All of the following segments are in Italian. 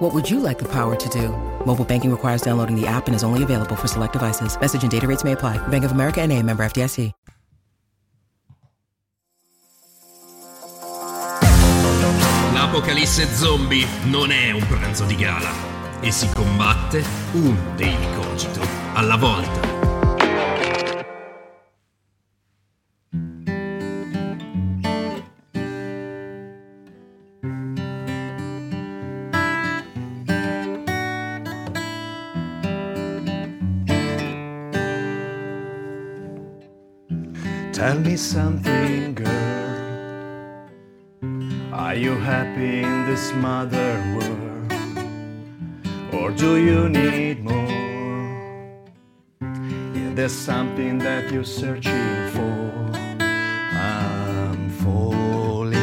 What would you like the power to do? Mobile banking requires downloading the app and is only available for select devices. Message and data rates may apply. Bank of America and a member FDIC. L'apocalisse zombie non è un pranzo di gala e si combatte un daily cogito alla volta. Tell me something, girl. Are you happy in this mother world? Or do you need more? Yeah, there's something that you're searching for. I'm falling.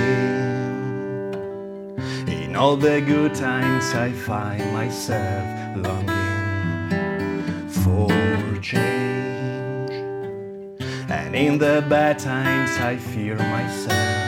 In all the good times, I find myself longing for change. And in the bad times, I fear myself.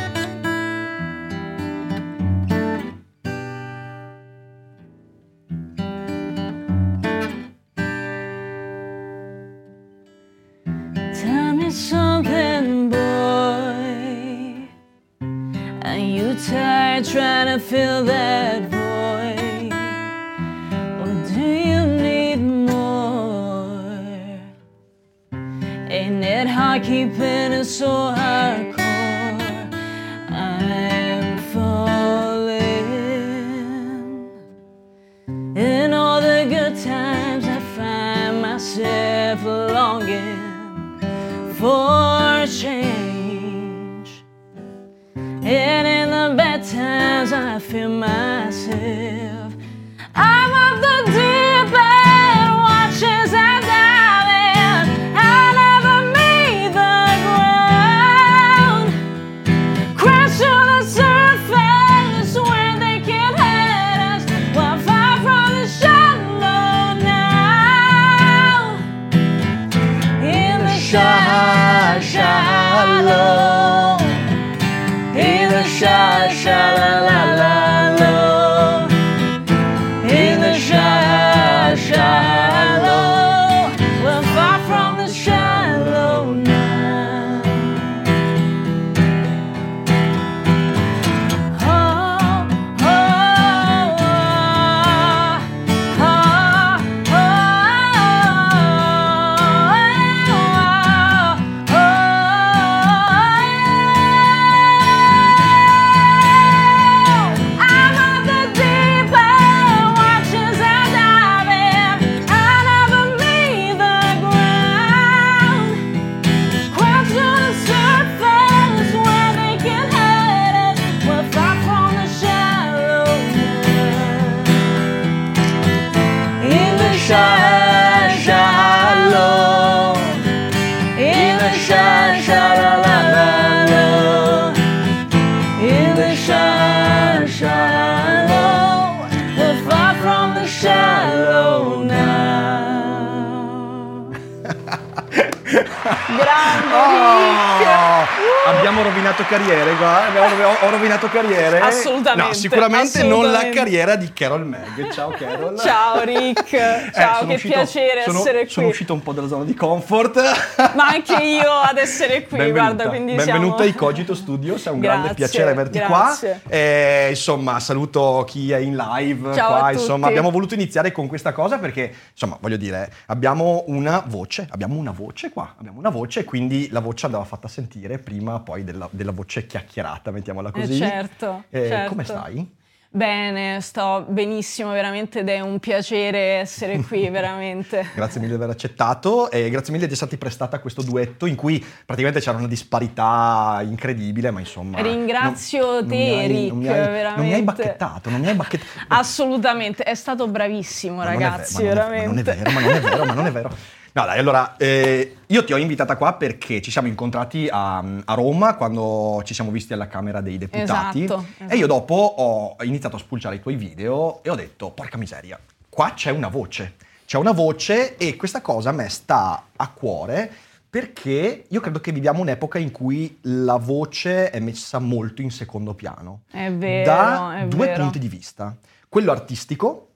Hard keeping it so hardcore? I'm falling. In all the good times, I find myself longing for In the shy, shallow. We're far from the shallow now. Grande Rick! Oh, abbiamo rovinato carriere qua? Ho rovinato carriere? Assolutamente, No, sicuramente non la assolutamente. carriera di Carol Meg. Ciao Carol. Ciao Rick, Eh, ciao, che uscito- piacere sono- essere qui. Sono uscito un po' dalla zona di comfort. Ma anche io ad essere qui, Benvenuta. guarda, quindi Benvenuta siamo... ai Cogito Studios, è un grande Grazie, piacere averti grazie. qua. Eh, insomma, saluto chi è in live Ciao qua. Insomma, abbiamo voluto iniziare con questa cosa perché, insomma, voglio dire, abbiamo una voce, abbiamo una voce qua, abbiamo una voce, quindi la voce andava fatta sentire prima poi della, della voce chiacchierata, mettiamola Eh, così. certo, Eh, certo. Come stai? Bene, sto benissimo veramente ed è un piacere essere qui veramente. Grazie mille di aver accettato e grazie mille di esserti prestata a questo duetto in cui praticamente c'era una disparità incredibile, ma insomma... Ringrazio non- te, non mi hai- Rick, non mi hai, Non mi hai veramente. bacchettato, non mi hai bacchettato. Assolutamente, è stato bravissimo Ma ragazzi, non è- veramente. Ma non è vero, ma non è vero, ma non è vero. No, dai, allora, eh, io ti ho invitata qua perché ci siamo incontrati a, a Roma quando ci siamo visti alla Camera dei Deputati. Esatto, E io esatto. dopo ho iniziato a spulciare i tuoi video e ho detto, porca miseria, qua c'è una voce. C'è una voce e questa cosa a me sta a cuore perché io credo che viviamo un'epoca in cui la voce è messa molto in secondo piano. È vero, da è due vero. punti di vista. Quello artistico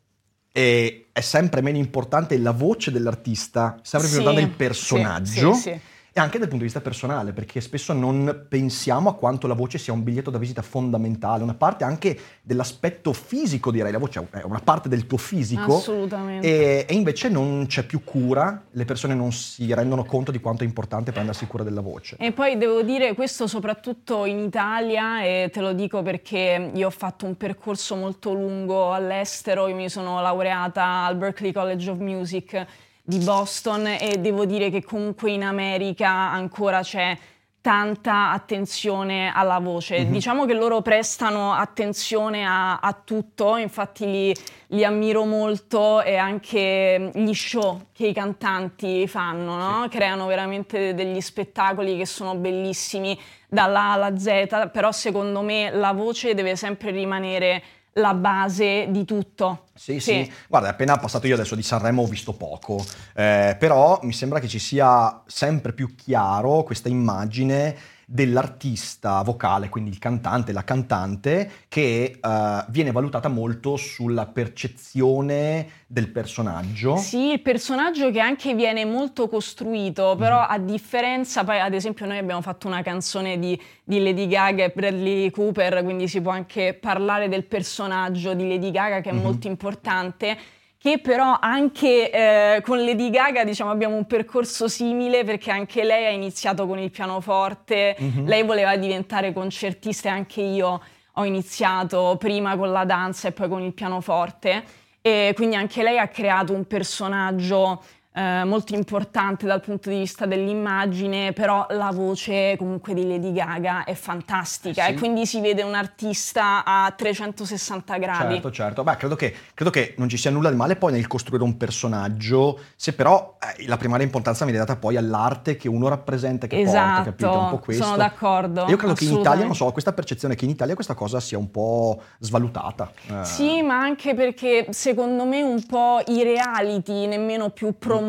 è sempre meno importante la voce dell'artista, sempre più Sì, importante il personaggio. sì, sì. E anche dal punto di vista personale, perché spesso non pensiamo a quanto la voce sia un biglietto da visita fondamentale, una parte anche dell'aspetto fisico, direi. La voce è una parte del tuo fisico. Assolutamente. E, e invece non c'è più cura, le persone non si rendono conto di quanto è importante prendersi cura della voce. E poi devo dire questo soprattutto in Italia e te lo dico perché io ho fatto un percorso molto lungo all'estero, io mi sono laureata al Berklee College of Music di Boston e devo dire che comunque in America ancora c'è tanta attenzione alla voce. Diciamo che loro prestano attenzione a, a tutto, infatti li, li ammiro molto e anche gli show che i cantanti fanno, no? creano veramente degli spettacoli che sono bellissimi dalla A alla Z, però secondo me la voce deve sempre rimanere la base di tutto. Sì, sì, guarda, appena passato io adesso di Sanremo ho visto poco, eh, però mi sembra che ci sia sempre più chiaro questa immagine dell'artista vocale, quindi il cantante, la cantante, che eh, viene valutata molto sulla percezione del personaggio. Sì, il personaggio che anche viene molto costruito, però a differenza, poi ad esempio noi abbiamo fatto una canzone di, di Lady Gaga e Bradley Cooper, quindi si può anche parlare del personaggio di Lady Gaga che è molto importante, che però anche eh, con Lady Gaga diciamo abbiamo un percorso simile perché anche lei ha iniziato con il pianoforte, lei voleva diventare concertista e anche io ho iniziato prima con la danza e poi con il pianoforte. E quindi anche lei ha creato un personaggio eh, molto importante dal punto di vista dell'immagine, però la voce comunque di Lady Gaga è fantastica Eh sì. e quindi si vede un artista a 360 gradi. Certo, certo. Beh, credo che, credo che non ci sia nulla di male poi nel costruire un personaggio, se però eh, la primaria importanza viene data poi all'arte che uno rappresenta, che porta, Esatto, capito? Un po' questo. sono d'accordo, Io credo che in Italia, non so, ho questa percezione che in Italia questa cosa sia un po' svalutata. Eh, Sì, ma anche perché secondo me un po' i reality nemmeno più promuovono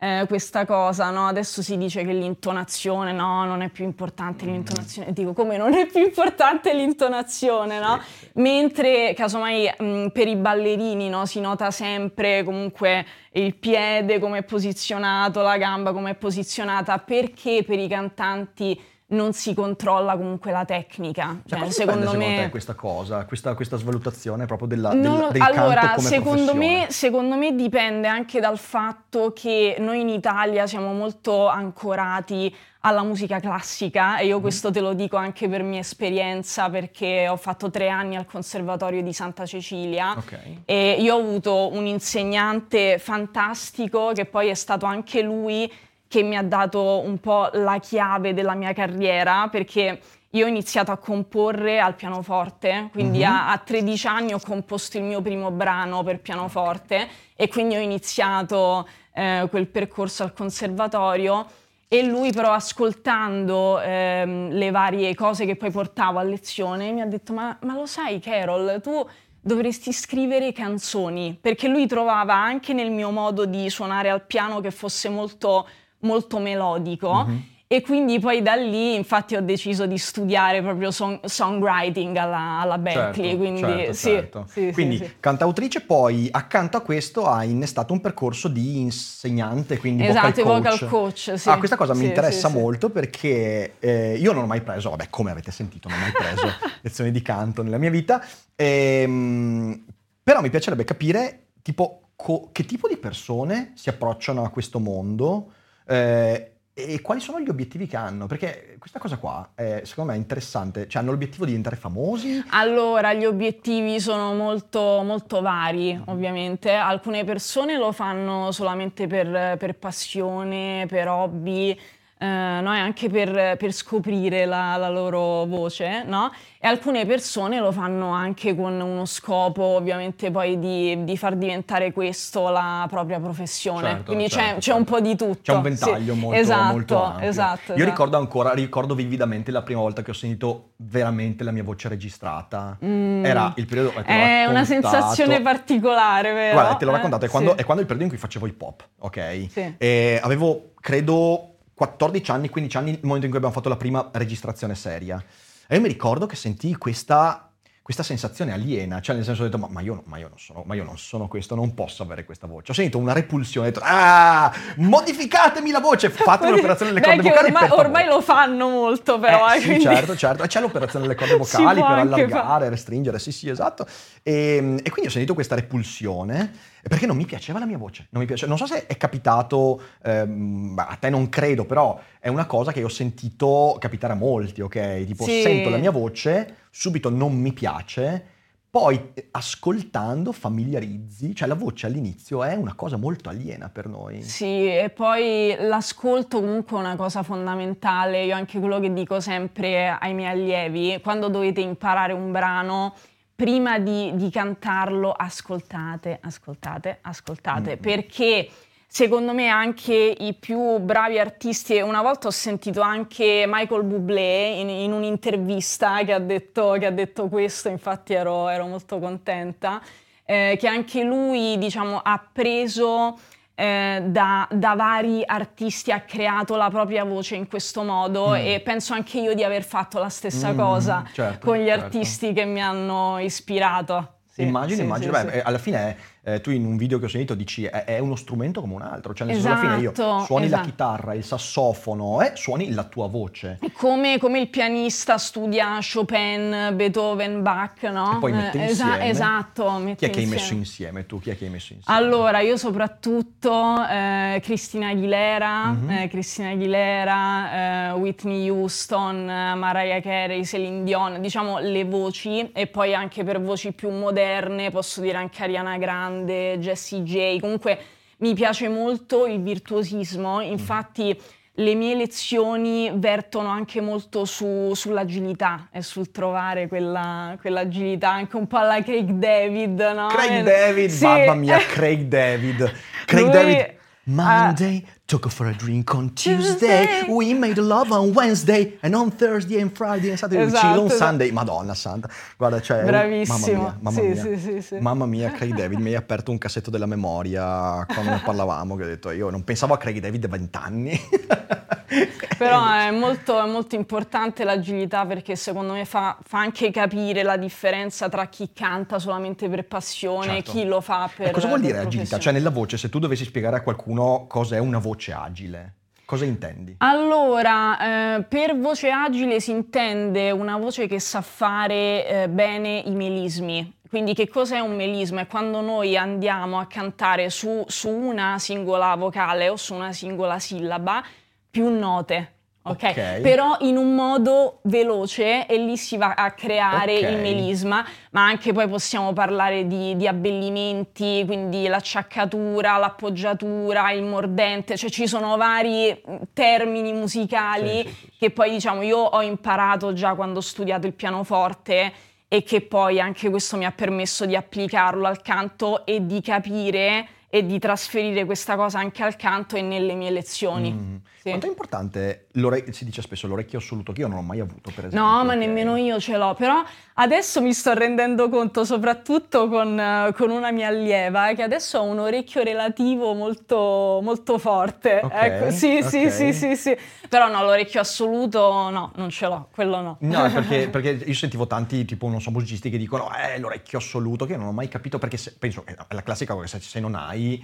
eh, questa cosa, no? Adesso si dice che l'intonazione, no, non è più importante l'intonazione. Dico, come non è più importante l'intonazione, no? Mentre, casomai, mh, per i ballerini, no, si nota sempre comunque il piede come è posizionato, la gamba come è posizionata, perché per i cantanti non si controlla comunque la tecnica. Cioè, Cioè, secondo dipende, me... te questa cosa, questa, questa svalutazione proprio della, Non del, lo- del allora, secondo me, secondo me dipende anche dal fatto che noi in Italia siamo molto ancorati alla musica classica e Mm. io questo te lo dico anche per mia esperienza perché ho fatto tre anni al Conservatorio di Santa Cecilia Ok. e io ho avuto un insegnante fantastico che poi è stato anche lui che mi ha dato un po' la chiave della mia carriera perché io ho iniziato a comporre al pianoforte, quindi a, a 13 anni ho composto il mio primo brano per pianoforte e quindi ho iniziato eh, quel percorso al conservatorio e lui però ascoltando ehm, le varie cose che poi portavo a lezione mi ha detto ma, ma lo sai Carol, tu dovresti scrivere canzoni? Perché lui trovava anche nel mio modo di suonare al piano che fosse molto, molto melodico e quindi poi da lì infatti ho deciso di studiare proprio song- songwriting alla, alla Berkeley, Certo, quindi certo, sì, certo. sì, quindi sì. cantautrice, poi accanto a questo ha innestato un percorso di insegnante, quindi Esatto, vocal coach. vocal coach, sì. Ah, questa cosa mi interessa molto perché eh, io non ho mai preso, vabbè, come avete sentito, non ho mai preso lezioni di canto nella mia vita, ehm, però mi piacerebbe capire tipo co- che tipo di persone si approcciano a questo mondo eh, e quali sono gli obiettivi che hanno, perché questa cosa qua è, secondo me è interessante, cioè hanno l'obiettivo di diventare famosi, Allora, gli obiettivi sono molto, molto vari, ovviamente. Alcune persone lo fanno solamente per, per passione, per hobby. Eh, no? E anche per, per scoprire la, la loro voce, no? E alcune persone lo fanno anche con uno scopo, ovviamente, poi di, di far diventare questo la propria professione. Certo, Quindi c'è, certo, c'è un certo. po' di tutto. C'è un sì. ventaglio molto, esatto, molto ampio. Esatto, Io esatto. ricordo ancora, ricordo vividamente la prima volta che ho sentito veramente la mia voce registrata. Era il periodo... eh, Mm. È una sensazione particolare, vero? Guarda, te l'ho Eh, raccontato, è sì. quando, è quando il periodo in cui facevo hip hop, ok? Sì. E avevo, credo, 14 anni, 15 anni, il momento in cui abbiamo fatto la prima registrazione seria. E io mi ricordo che sentii questa, questa sensazione aliena, cioè nel senso ho detto, ma, ma io, ma io non sono, ma io non sono questo, non posso avere questa voce. Ho sentito una repulsione, ho detto, ah, modificatemi la voce, fate l'operazione delle Beh, corde che vocali ormai, ormai lo fanno molto, però. Eh, eh, sì, quindi- certo, certo. E c'è l'operazione delle corde vocali per allargare, restringere, sì, sì, esatto. E, e quindi ho sentito questa repulsione perché non mi piaceva la mia voce. Non, mi piace- non so se è capitato, ehm, a te non credo, però è una cosa che ho sentito capitare a molti, ok? Tipo Sì. sento la mia voce, subito non mi piace. Poi eh, ascoltando familiarizzi, cioè la voce all'inizio è una cosa molto aliena per noi. Sì, e poi l'ascolto comunque è una cosa fondamentale. Io anche quello che dico sempre ai miei allievi, quando dovete imparare un brano, prima di, di cantarlo, ascoltate, ascoltate, ascoltate, Mm. perché secondo me anche i più bravi artisti, e una volta ho sentito anche Michael Bublé in, in un'intervista che ha detto, che ha detto questo, infatti ero, ero molto contenta, eh, che anche lui diciamo, ha preso eh, da, da vari artisti, ha creato la propria voce in questo modo e penso anche io di aver fatto la stessa Mm, cosa certo, con gli certo. artisti che mi hanno ispirato. Sì, immagino, sì, immagino. sì, Beh, eh, alla fine eh, tu in un video che ho sentito dici è, è uno strumento come un altro, cioè nel senso alla fine io Esatto, suoni la esatto. chitarra, il sassofono e suoni la tua voce. È Come, come il pianista studia Chopin, Beethoven, Bach, no? E poi mette Eh, insieme. esatto. mette Chi è che hai messo insieme. tu? Chi è che hai messo insieme? Allora, io soprattutto eh, Cristina Aguilera, Mhm. eh, Cristina Aguilera, eh, Whitney Houston, eh, Mariah Carey, Celine Dion, diciamo le voci e poi anche per voci più moderne posso dire anche Ariana Grande, Jessie J, comunque mi piace molto il virtuosismo, infatti le mie lezioni vertono anche molto su- sull'agilità e sul trovare quella, quell'agilità, anche un po' alla Craig David, no? Craig Eh, David, sì. mamma mia, Craig David. Craig Lui- David. Monday, took her for a drink on Tuesday. Tuesday. We made love on Wednesday and on Thursday and Friday and Saturday we Esatto, chill on esatto. Sunday. Madonna santa. Guarda, cioè, Bravissimo. Mamma mia, mamma Sì, mia. sì, sì, sì. Mamma mia, Craig David, mi hai aperto un cassetto della memoria quando ne parlavamo, che ho detto io non pensavo a Craig David da vent'anni. Però è molto, è molto importante l'agilità perché secondo me fa, fa anche capire la differenza tra chi canta solamente per passione Certo. e chi lo fa per E cosa vuol dire agilità? Cioè nella voce, se tu dovessi spiegare a qualcuno cosa è una voce agile, cosa intendi? Allora, eh, per voce agile si intende una voce che sa fare eh, bene i melismi. Quindi che cos'è un melisma? È quando noi andiamo a cantare su, su una singola vocale o su una singola sillaba più note. Ok? Ok. Però in un modo veloce e lì si va a creare Ok. il melisma, ma anche poi possiamo parlare di, di abbellimenti, quindi l'acciaccatura, l'appoggiatura, il mordente, cioè ci sono vari mh, termini musicali sì, sì, sì. che poi diciamo io ho imparato già quando ho studiato il pianoforte e che poi anche questo mi ha permesso di applicarlo al canto e di capire e di trasferire questa cosa anche al canto e nelle mie lezioni. Mm. Sì. Quanto è importante, si dice spesso l'orecchio assoluto, che io non ho mai avuto per esempio. No, ma ok? nemmeno io ce l'ho, però adesso mi sto rendendo conto, soprattutto con, eh, con una mia allieva, che adesso ha un orecchio relativo molto, molto forte. Ok, ecco, sì, sì, ok. sì, sì, sì. Però no, l'orecchio assoluto no, non ce l'ho, quello no. No, perché, perché io sentivo tanti, tipo, non so, musicisti che dicono, eh, l'orecchio assoluto, che io non ho mai capito, perché se- penso che è la classica cosa, se non hai,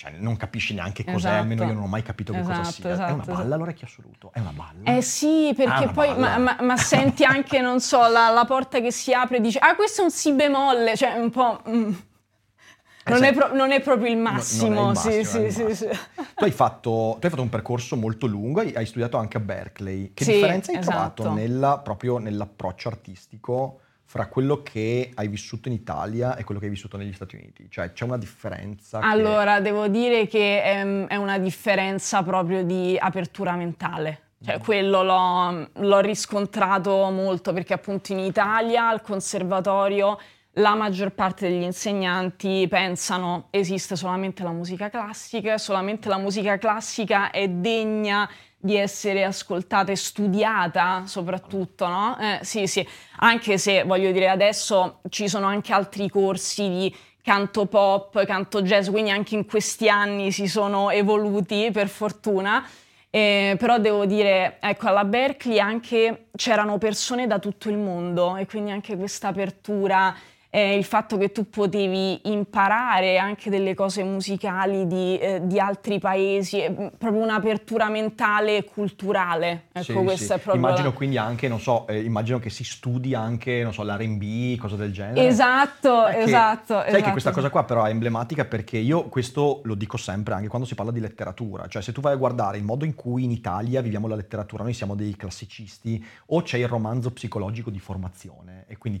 cioè, non capisci neanche cos'è, Esatto. almeno io non ho mai capito che cosa Esatto, sia. è esatto, una balla esatto. l'orecchio assoluto? È una balla? Eh sì, perché Ah, poi, ma, ma- ma senti anche, non so, la, la porta che si apre e dici, ah, questo è un si bemolle, cioè un po'... mm. Non, sì. è pro- non è proprio il non è massimo, sì, sì, non è. Tu hai, fatto, tu hai fatto un percorso molto lungo, hai, hai studiato anche a Berkeley. Che Sì, differenza hai esatto. trovato nella- proprio nell'approccio artistico fra quello che hai vissuto in Italia e quello che hai vissuto negli Stati Uniti? Cioè c'è una differenza? che- Allora, devo dire che è, è una differenza proprio di apertura mentale. Cioè, Mm. quello l'ho, l'ho riscontrato molto perché appunto in Italia al conservatorio la maggior parte degli insegnanti pensano esiste solamente la musica classica, solamente la musica classica è degna di essere ascoltata e studiata soprattutto, no? Eh, sì, sì, anche se voglio dire adesso ci sono anche altri corsi di canto pop, canto jazz, quindi anche in questi anni si sono evoluti per fortuna. Eh, però devo dire, ecco, alla Berkeley anche c'erano persone da tutto il mondo e quindi anche questa apertura, eh, il fatto che tu potevi imparare anche delle cose musicali di, eh, di altri paesi, eh, proprio un'apertura mentale e culturale. Ecco, Sì, questo sì. è proprio... Immagino la- quindi anche, non so, eh, immagino che si studi anche, non so, l'R&B, cose del genere. Esatto, che- esatto. Sai che esatto, questa sì. cosa qua però è emblematica perché io questo lo dico sempre anche quando si parla di letteratura, cioè se tu vai a guardare il modo in cui in Italia viviamo la letteratura, noi siamo dei classicisti o c'è il romanzo psicologico di formazione e quindi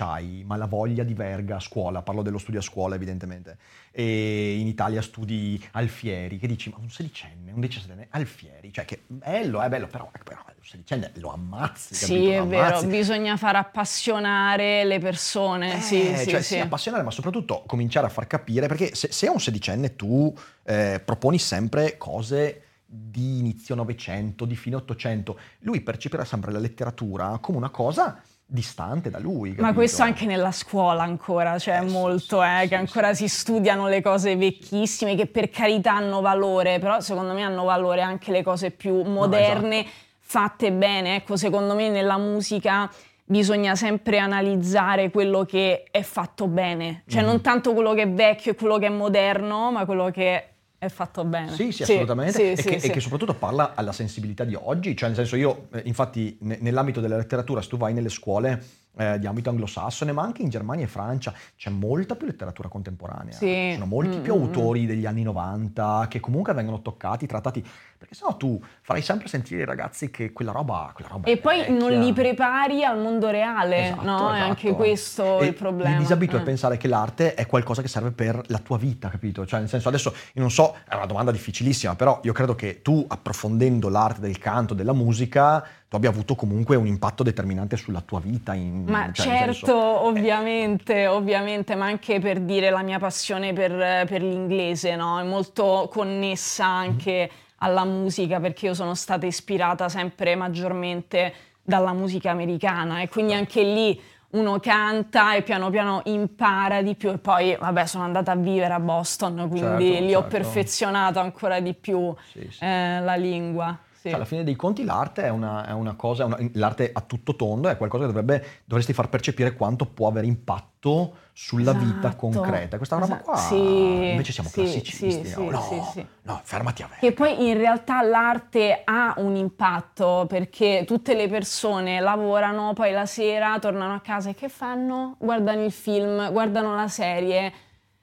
CAI, ma la voglia di verga a scuola, parlo dello studio a scuola evidentemente, e in Italia studi Alfieri, che dici, ma un sedicenne, un diciassettenne, Alfieri, cioè che bello, è bello, però, però un sedicenne lo ammazzi, Sì, capito? è vero, ammazzi. bisogna far appassionare le persone. Eh, sì, sì, cioè sì. sì, appassionare, ma soprattutto cominciare a far capire, perché se, se a un sedicenne tu eh, proponi sempre cose di inizio Novecento, di fine Ottocento, lui percepirà sempre la letteratura come una cosa distante da lui. Ma capito? questo anche nella scuola ancora, cioè Eh, molto, sì, eh, sì, che ancora sì. si studiano le cose vecchissime che per carità hanno valore, però secondo me hanno valore anche le cose più moderne, esatto. fatte bene. Ecco, secondo me nella musica bisogna sempre analizzare quello che è fatto bene, cioè Mhm. non tanto quello che è vecchio e quello che è moderno, ma quello che è fatto bene. Sì, sì, assolutamente. sì, e, sì, che, e sì. che soprattutto parla alla sensibilità di oggi. Cioè, nel senso, io, eh, infatti, ne- nell'ambito della letteratura, se tu vai nelle scuole eh, di ambito anglosassone, ma anche in Germania e Francia, c'è molta più letteratura contemporanea. Sì. Ci sono molti Mm, più mm, autori degli anni 90 che comunque vengono toccati, trattati. Perché sennò tu farai sempre sentire ai ragazzi che quella roba, quella roba E è poi non vecchia. li prepari al mondo reale, Esatto, no? È esatto. anche questo E il problema. Li disabitua a Eh. pensare che l'arte è qualcosa che serve per la tua vita, capito? Cioè, nel senso, adesso io non so, è una domanda difficilissima, però io credo che tu, approfondendo l'arte del canto, della musica, tu abbia avuto comunque un impatto determinante sulla tua vita. In, Ma cioè, certo, senso- ovviamente, ovviamente, ma anche per dire la mia passione per, per l'inglese, no? È molto connessa anche alla musica perché io sono stata ispirata sempre maggiormente dalla musica americana e quindi anche lì uno canta e piano piano impara di più e poi vabbè sono andata a vivere a Boston quindi Certo, lì ho certo. perfezionato ancora di più Sì, sì. eh, la lingua. Sì. Cioè, alla fine dei conti l'arte è una, è una cosa, è una- l'arte a tutto tondo è qualcosa che dovrebbe, dovresti far percepire quanto può avere impatto sulla vita Esatto. concreta. Questa roba Esatto. qua, Sì, invece siamo sì, classicisti. sì, no, sì, no, no, fermati a me. Che poi in realtà l'arte ha un impatto perché tutte le persone lavorano, poi la sera tornano a casa e che fanno? Guardano il film, guardano la serie.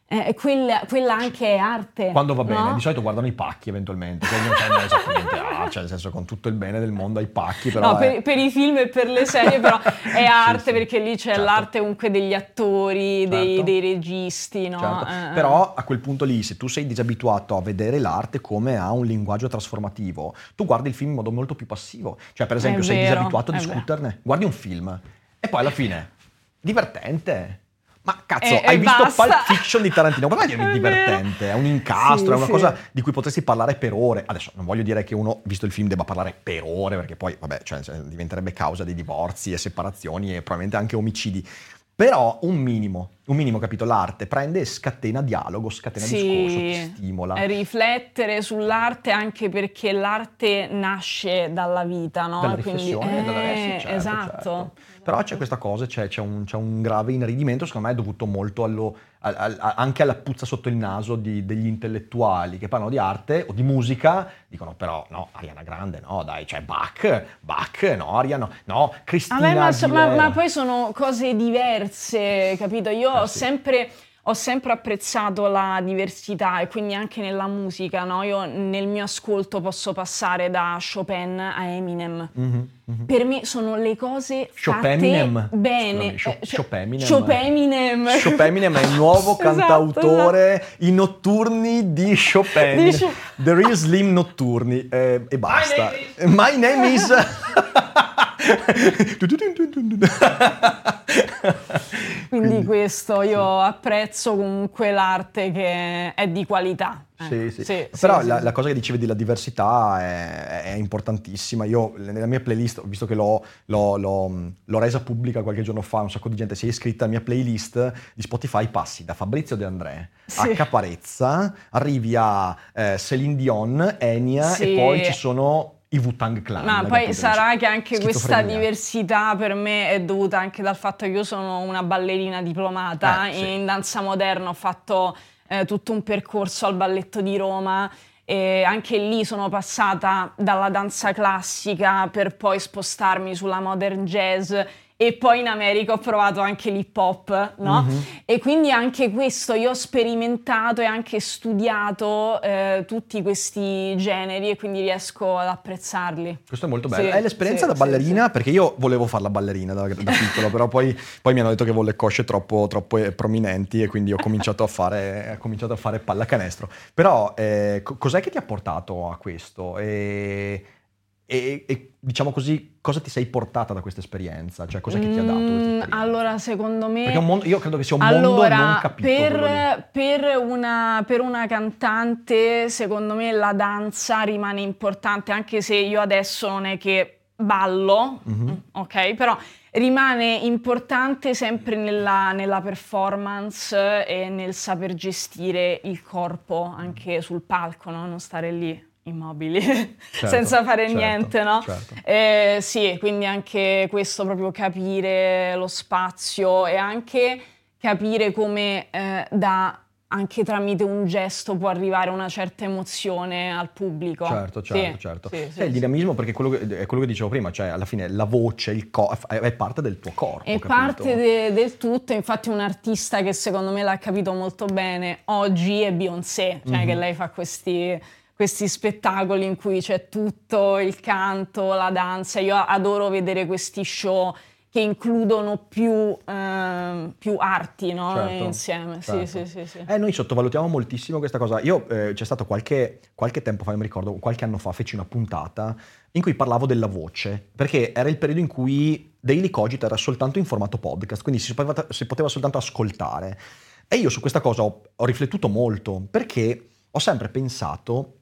Eh, quella, quella anche è arte. Quando va bene, no? di solito guardano i pacchi eventualmente, che non c'è esattamente ah, cioè nel senso con tutto il bene del mondo ai pacchi, però No, è- per, per i film e per le serie però è arte sì. perché lì c'è Certo. l'arte comunque degli attori, dei, Certo. dei registi, no? Certo. Eh, eh. Però a quel punto lì, se tu sei disabituato a vedere l'arte come a un linguaggio trasformativo, tu guardi il film in modo molto più passivo. Cioè, per esempio, sei vero, disabituato a è vero. discuterne, guardi un film e poi alla fine, divertente. Ma cazzo, E- e hai visto basta. Pulp Fiction di Tarantino? Guarda è divertente, è un incastro, Sì, è una sì. cosa di cui potresti parlare per ore. Adesso non voglio dire che uno, visto il film, debba parlare per ore, perché poi, vabbè, cioè, diventerebbe causa di divorzi e separazioni e probabilmente anche omicidi. Però un minimo, un minimo, capito? L'arte prende e scatena dialogo, scatena discorso, ti stimola. eh, riflettere sull'arte anche perché l'arte nasce dalla vita, no? dalla Quindi- riflessione, dalla- eh, eh, sì, certo, esatto. certo. Però c'è questa cosa, c'è, c'è un, c'è un grave inaridimento, secondo me è dovuto molto allo- al- al- anche alla puzza sotto il naso di- degli intellettuali che parlano di arte o di musica, dicono però no, Ariana Grande no, dai, cioè Bach, Bach, no, Ariana, no, Cristina Vabbè, ma, ma- ma poi sono cose diverse, capito? Io ho, Eh, sì. sempre, ho sempre apprezzato la diversità e quindi anche nella musica, no? Io nel mio ascolto posso passare da Chopin a Eminem. Mhm, mhm. Per me sono le cose fatte Chopeminem? bene. Scusami, Eh, Cho- Chopeminem? Chopeminem. Chopeminem è il nuovo Esatto, cantautore i notturni di Chopin. Di Cho- The Real Slim Notturni eh, e basta. My name is... Quindi questo io apprezzo comunque l'arte che è di qualità. Sì, Eh, sì. sì, Però sì, la, sì. la cosa che dicevi della diversità è, è importantissima. Io nella mia playlist, visto che l'ho, l'ho- l'ho- l'ho resa pubblica qualche giorno fa, un sacco di gente si è iscritta alla mia playlist di Spotify, passi da Fabrizio De André Sì. a Caparezza, arrivi a eh, Celine Dion, Enya Sì. e poi ci sono i Wu-Tang Clan. Ma poi sarà che anche questa diversità per me è dovuta anche dal fatto che io sono una ballerina diplomata Eh, sì. in danza moderna, ho fatto eh, tutto un percorso al balletto di Roma e anche lì sono passata dalla danza classica per poi spostarmi sulla modern jazz e poi in America ho provato anche l'hip hop, no? Mhm. E quindi anche questo io ho sperimentato e anche studiato eh, tutti questi generi e quindi riesco ad apprezzarli. Questo è molto bello. Sì, è l'esperienza sì, da ballerina, sì, perché io volevo fare la ballerina da, da piccolo, però poi, poi mi hanno detto che avevo le cosce troppo, troppo eh, prominenti e quindi ho cominciato a fare, ho cominciato a fare pallacanestro. Però eh, co- cos'è che ti ha portato a questo? E, e- e, diciamo così, cosa ti sei portata da questa esperienza? Cioè, cos'è che ti ha dato Mm? Allora, secondo me... Mondo- io credo che sia un mondo allora, non capito. per, per una, per una cantante, secondo me la danza rimane importante, anche se io adesso non è che ballo, Mhm. ok? Però rimane importante sempre nella, nella performance e nel saper gestire il corpo anche sul palco, no? Non stare lì immobili senza fare certo, niente, no? certo. Eh, sì, quindi anche questo proprio capire lo spazio e anche capire come eh, da anche tramite un gesto può arrivare una certa emozione al pubblico. Certo, Sì, certo, certo. sì, sì, è il dinamismo perché quello che- è quello che dicevo prima, cioè alla fine la voce, il co- è parte del tuo corpo. È capito? parte de- del tutto, infatti un artista che secondo me l'ha capito molto bene oggi è Beyoncé, cioè Mhm. che lei fa questi, questi spettacoli in cui c'è tutto, il canto, la danza, io adoro vedere questi show che includono più, ehm, più arti no? Certo, insieme. certo. Sì, sì, sì. Eh, noi sottovalutiamo moltissimo questa cosa. Io eh, c'è stato qualche, qualche tempo fa, non mi ricordo, qualche anno fa feci una puntata in cui parlavo della voce, perché era il periodo in cui Daily Cogito era soltanto in formato podcast, quindi si poteva, si poteva soltanto ascoltare. E io su questa cosa ho, ho riflettuto molto, perché ho sempre pensato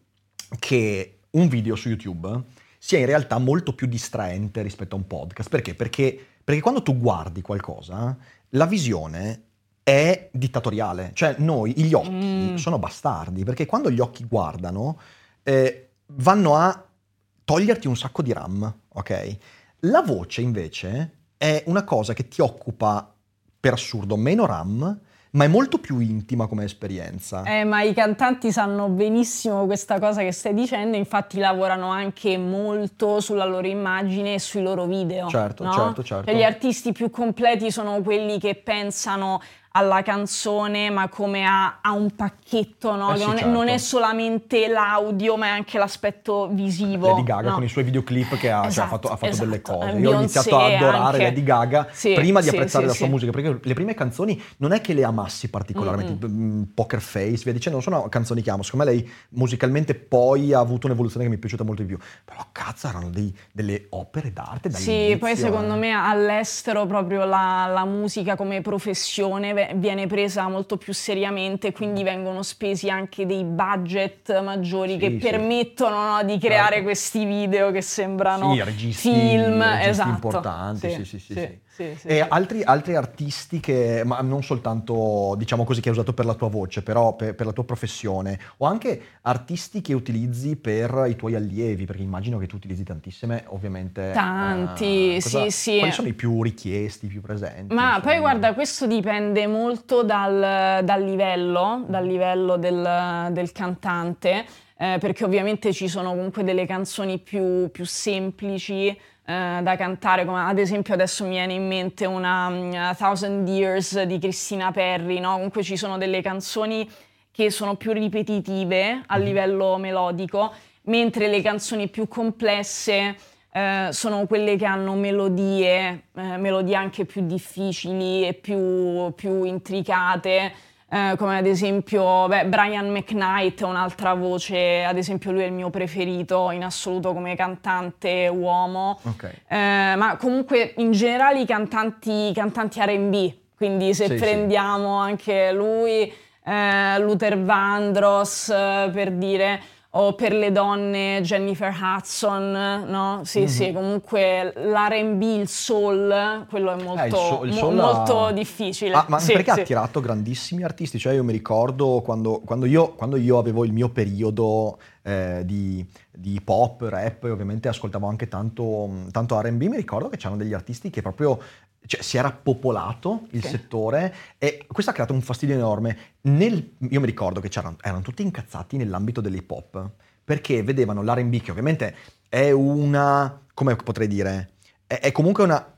che un video su YouTube sia in realtà molto più distraente rispetto a un podcast. Perché? Perché, perché quando tu guardi qualcosa, la visione è dittatoriale. Cioè noi, gli occhi, Mm. sono bastardi, perché quando gli occhi guardano, eh, vanno a toglierti un sacco di RAM, ok? La voce invece è una cosa che ti occupa, per assurdo, meno RAM, ma è molto più intima come esperienza. Eh, ma i cantanti sanno benissimo questa cosa che stai dicendo, infatti lavorano anche molto sulla loro immagine e sui loro video. Certo, no? certo, certo. Cioè, gli artisti più completi sono quelli che pensano alla canzone ma come a, a un pacchetto, no? Eh sì, non, è, certo. non è solamente l'audio ma è anche l'aspetto visivo. Lady Gaga no? con i suoi videoclip che ha, cioè, ha Esatto, fatto, ha fatto delle esatto. cose. Eh, Io ho iniziato a adorare anche. Lady Gaga Sì, prima di sì, apprezzare la sua musica, perché le prime canzoni non è che le amassi particolarmente, mm, Poker Face, via dicendo, non sono canzoni che amo. Secondo me lei musicalmente poi ha avuto un'evoluzione che mi è piaciuta molto di più. Però cazzo, erano dei- delle opere d'arte Sì, poi eh. secondo me all'estero proprio la, la musica come professione viene presa molto più seriamente, quindi vengono spesi anche dei budget maggiori Sì, che sì. permettono no, di creare Certo. questi video che sembrano Sì, registi, film, registi esatto. importanti, sì, sì, sì. Sì. e sì. altri, altri artisti che, ma non soltanto, diciamo così, che hai usato per la tua voce, però per, per la tua professione, o anche artisti che utilizzi per i tuoi allievi, perché immagino che tu utilizzi tantissime, ovviamente. Tanti, eh, cosa- sì, sì. Quali sono i più richiesti, i più presenti? Ma insomma? poi guarda, questo dipende molto dal, dal livello, dal livello del, del cantante, eh, perché ovviamente ci sono comunque delle canzoni più, più semplici eh, da cantare, come ad esempio adesso mi viene in mente una A Thousand Years di Christina Perri, no? Comunque ci sono delle canzoni che sono più ripetitive a livello melodico, mentre le canzoni più complesse eh, sono quelle che hanno melodie, eh, melodie anche più difficili e più, più intricate, eh, come ad esempio beh, Brian McKnight un'altra voce, ad esempio lui è il mio preferito in assoluto come cantante uomo, Ok. Eh, ma comunque in generale i cantanti, cantanti R&B, quindi se Sì, sì. prendiamo anche lui, eh, Luther Vandross eh, per dire, o per le donne Jennifer Hudson, no? Sì, Mhm. sì, comunque l'R&B, il soul, quello è molto, Eh, il so- il mo- soul ha- molto difficile. Ah, ma Sì, perché sì. ha attirato grandissimi artisti? Cioè io mi ricordo quando, quando io, quando io avevo il mio periodo eh, di, di pop, rap, e ovviamente ascoltavo anche tanto, tanto R&B, mi ricordo che c'erano degli artisti che proprio... Cioè, si era popolato il Sì. settore e questo ha creato un fastidio enorme. Nel- io mi ricordo che c'erano, erano tutti incazzati nell'ambito dell'hip hop perché vedevano l'R&B che ovviamente è una, come potrei dire, è, è comunque una,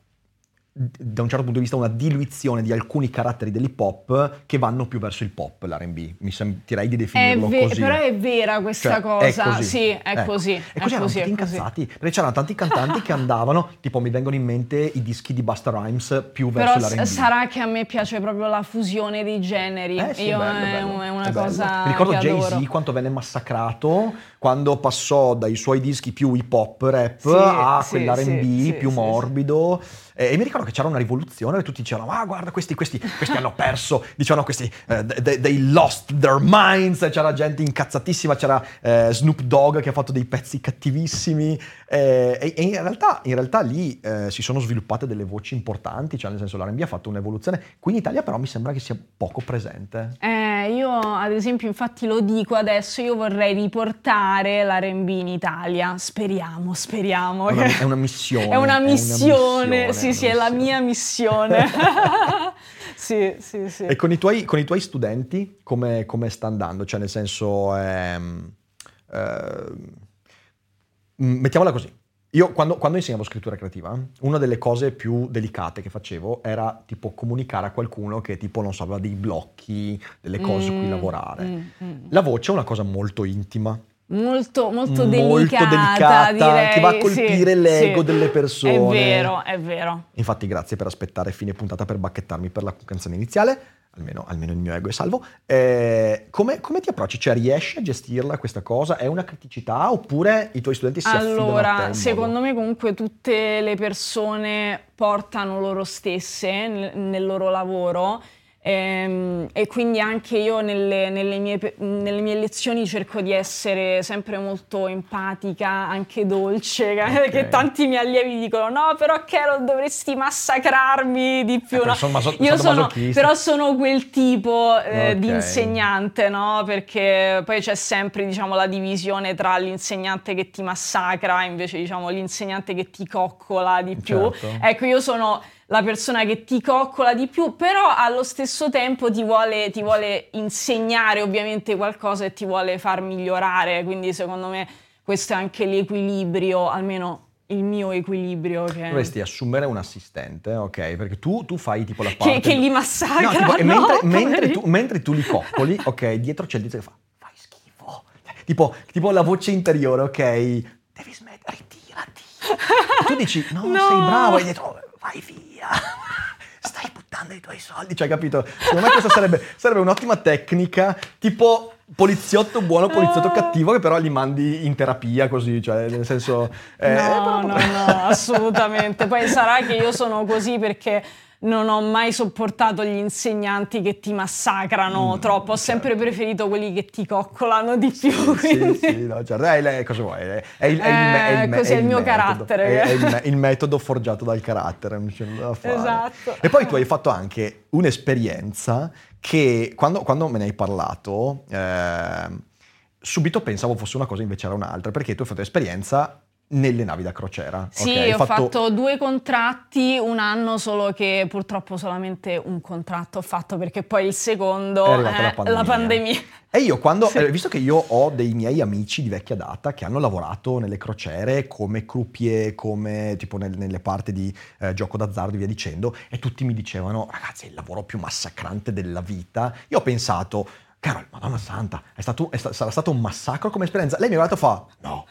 da un certo punto di vista, una diluizione di alcuni caratteri dell'hip hop che vanno più verso il pop, l'R&B. Mi sentirei di È definirlo ve- così. però è vera questa Cioè, è cosa, così. sì, è Ecco. così. E è così erano tutti è così. incazzati, perché c'erano tanti cantanti che andavano, tipo mi vengono in mente i dischi di Busta Rhymes più Però verso s- l'R&B. sarà che a me piace proprio la fusione dei generi. Eh sì, Io bello, è, bello, è una è cosa Mi ricordo Jay-Z adoro. quanto venne massacrato quando passò dai suoi dischi più hip hop rap Sì, a sì, quell'R&B più morbido. E, mi ricordo che c'era una rivoluzione e tutti dicevano: Ah, guarda, questi, questi, questi hanno perso, dicevano questi, eh, they, they lost their minds. C'era gente incazzatissima, c'era eh, Snoop Dogg che ha fatto dei pezzi cattivissimi. eh, e, e in, realtà, in realtà lì eh, si sono sviluppate delle voci importanti, cioè nel senso l'R&B ha fatto un'evoluzione. Qui in Italia, però, mi sembra che sia poco presente. Eh, io ad esempio, infatti lo dico adesso, io vorrei riportare l'R&B in Italia. Speriamo, speriamo. È una, è una missione. È una missione, missione, sì, è sì, una è la missione. mia missione. sì, sì, sì. E con i tuoi, con i tuoi studenti come, come sta andando? Cioè, nel senso, ehm, ehm, mettiamola così. Io quando, quando insegnavo scrittura creativa, una delle cose più delicate che facevo era tipo comunicare a qualcuno che tipo non so, aveva dei blocchi, delle cose su cui Mm, lavorare. mm, mm. La voce è una cosa molto intima, Molto, molto, molto delicata, delicata, direi, che va a sì, colpire l'ego sì. delle persone. È vero, è vero. Infatti, grazie per aspettare fine puntata per bacchettarmi per la canzone iniziale. Almeno, almeno il mio ego è salvo. Eh, come, come ti approcci? Cioè, riesci a gestirla questa cosa? È una criticità oppure i tuoi studenti si? Allora, in secondo modo- me comunque tutte le persone portano loro stesse nel, nel loro lavoro ehm, e quindi anche io nelle, nelle mie, nelle mie lezioni cerco di essere sempre molto empatica, anche dolce, Ok. che tanti miei allievi dicono no però Carol dovresti massacrarmi di più. Eh, no?" sono maso- Io sono, però sono quel tipo eh, di Ok. insegnante, no? Perché poi c'è sempre, diciamo, la divisione tra l'insegnante che ti massacra e invece, diciamo, l'insegnante che ti coccola di più. Certo. Ecco, io sono la persona che ti coccola di più, però allo stesso tempo ti vuole, ti vuole insegnare ovviamente qualcosa e ti vuole far migliorare. Quindi, secondo me, questo è anche l'equilibrio, almeno il mio equilibrio. Che... Dovresti assumere un assistente, ok? Perché tu, tu fai tipo la parte... Che, che li massacra. No, tipo, no, mentre, mentre tu, mentre tu li coccoli, ok, dietro c'è il tizio che fa, fai schifo. Tipo, tipo la voce interiore, ok, devi smettere, ritirati. E tu dici, no, No. sei bravo, e dietro, vai via. Buttando i tuoi soldi, cioè, capito? Secondo me questa sarebbe, sarebbe un'ottima tecnica, tipo poliziotto buono, poliziotto Ah. cattivo, che però li mandi in terapia così, cioè, nel senso... eh, No, però- no, no, assolutamente. Poi sarà che io sono così perché non ho mai sopportato gli insegnanti che ti massacrano Mm, troppo, ho sempre preferito quelli che ti coccolano di più. Sì, quindi- sì, no, certo. Eh, lei cosa vuoi? È, è il, è è Eh, è mio carattere. È, è il, il metodo forgiato dal carattere, da fare. Esatto. E poi tu hai fatto anche un'esperienza che quando, quando me ne hai parlato, ehm, subito pensavo fosse una cosa, invece era un'altra, perché tu hai fatto esperienza nelle navi da crociera. Sì, ok? Hai ho fatto... due contratti, un anno solo che purtroppo solamente un contratto ho fatto perché poi il secondo È la pandemia. pandemia. E io quando, Sì. eh, visto che io ho dei miei amici di vecchia data che hanno lavorato nelle crociere come croupier, come tipo nel- nelle parti di eh, gioco d'azzardo e via dicendo, e tutti mi dicevano, ragazzi, è il lavoro più massacrante della vita. Io ho pensato, Carol, madonna santa, è stato, è sta- sarà stato un massacro come esperienza. Lei mi ha guardato e fa, no.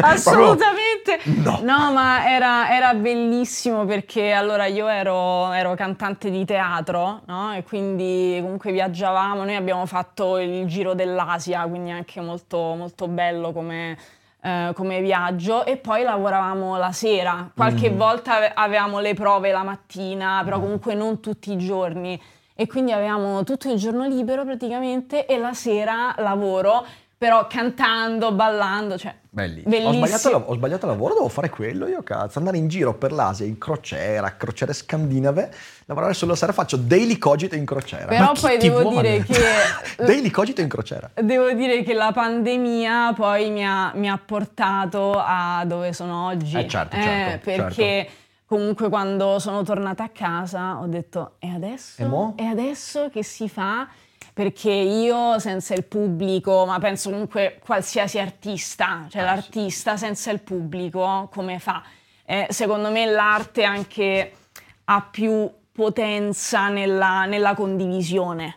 Assolutamente No. ma era, era bellissimo perché allora io ero, ero cantante di teatro, no? E quindi comunque viaggiavamo, noi abbiamo fatto il giro dell'Asia, quindi anche molto, molto bello come, eh, come viaggio e poi lavoravamo la sera, qualche Mm. volta ave- avevamo le prove la mattina, però comunque non tutti i giorni e quindi avevamo tutto il giorno libero praticamente e la sera lavoro, però cantando, ballando, cioè Bellissimo. Ho Bellissimo. sbagliato, la- ho sbagliato lavoro, devo fare quello io, cazzo. Andare in giro per l'Asia in crociera, crociere scandinave, lavorare solo la sera, faccio daily cogito in crociera. Però Ma poi devo vuole? dire che- daily cogito in crociera. Devo dire che la pandemia poi mi ha, mi ha portato a dove sono oggi. Eh, certo, certo, perché comunque quando sono tornata a casa ho detto e adesso? E mo? adesso che si fa? Perché io senza il pubblico, ma penso comunque qualsiasi artista, cioè Ah, l'artista senza il pubblico come fa? Eh, secondo me l'arte anche ha più potenza nella, nella condivisione.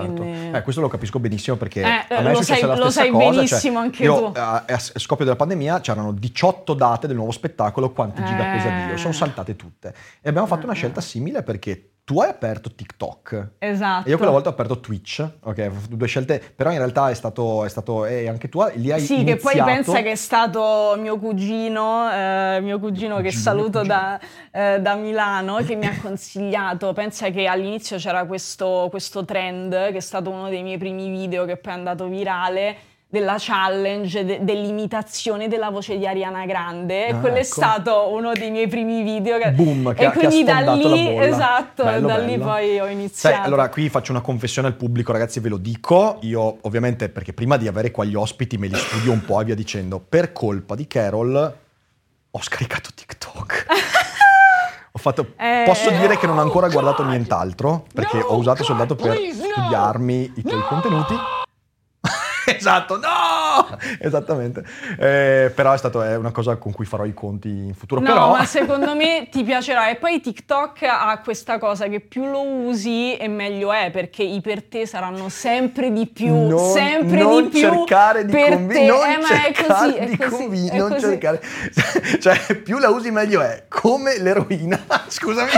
certo, quindi- Eh, questo lo capisco benissimo perché Eh, a me lo sai- la lo sai cosa. benissimo cioè, anche io, tu. A, a scoppio della pandemia c'erano 18 date del nuovo spettacolo, quanti giga Eh. pesa Dio, sono saltate tutte. E abbiamo fatto una scelta simile perché tu hai aperto TikTok. Esatto. E io quella volta ho aperto Twitch, ok, ho fatto due scelte, però in realtà è stato, è stato e anche tu lì hai Sì, che poi iniziato- pensa che è stato mio cugino, eh, mio cugino che Cugino, saluto cugino. da, eh, da Milano, che mi ha consigliato. Pensa che all'inizio c'era questo, questo trend, che è stato uno dei miei primi video che poi è andato virale, della challenge, de- dell'imitazione della voce di Ariana Grande. Ah, quello è ecco. stato uno dei miei primi video. Che... Boom, che e ha- che quindi da lì, esatto, Bello, da lì bello. poi ho iniziato. Sai, allora qui faccio una confessione al pubblico, ragazzi, ve lo dico. Io, ovviamente, perché prima di avere qua gli ospiti me li studio un po' e via dicendo, per colpa di Carol ho scaricato TikTok. Ho fatto, Eh. posso dire che non ho ancora guardato nient'altro, perché ho usato soltanto per studiarmi i tuoi contenuti. esatto, no! Esattamente. Eh, però è, stato, è una cosa con cui farò i conti in futuro. No, però... ma secondo me ti piacerà. E poi TikTok ha questa cosa che più lo usi e meglio è, perché i per te saranno sempre di più, non, sempre non di più. cercare di per convi- te. non Eh, cercare così, di così, convi- è non così. cercare cioè più la usi meglio è come l'eroina scusami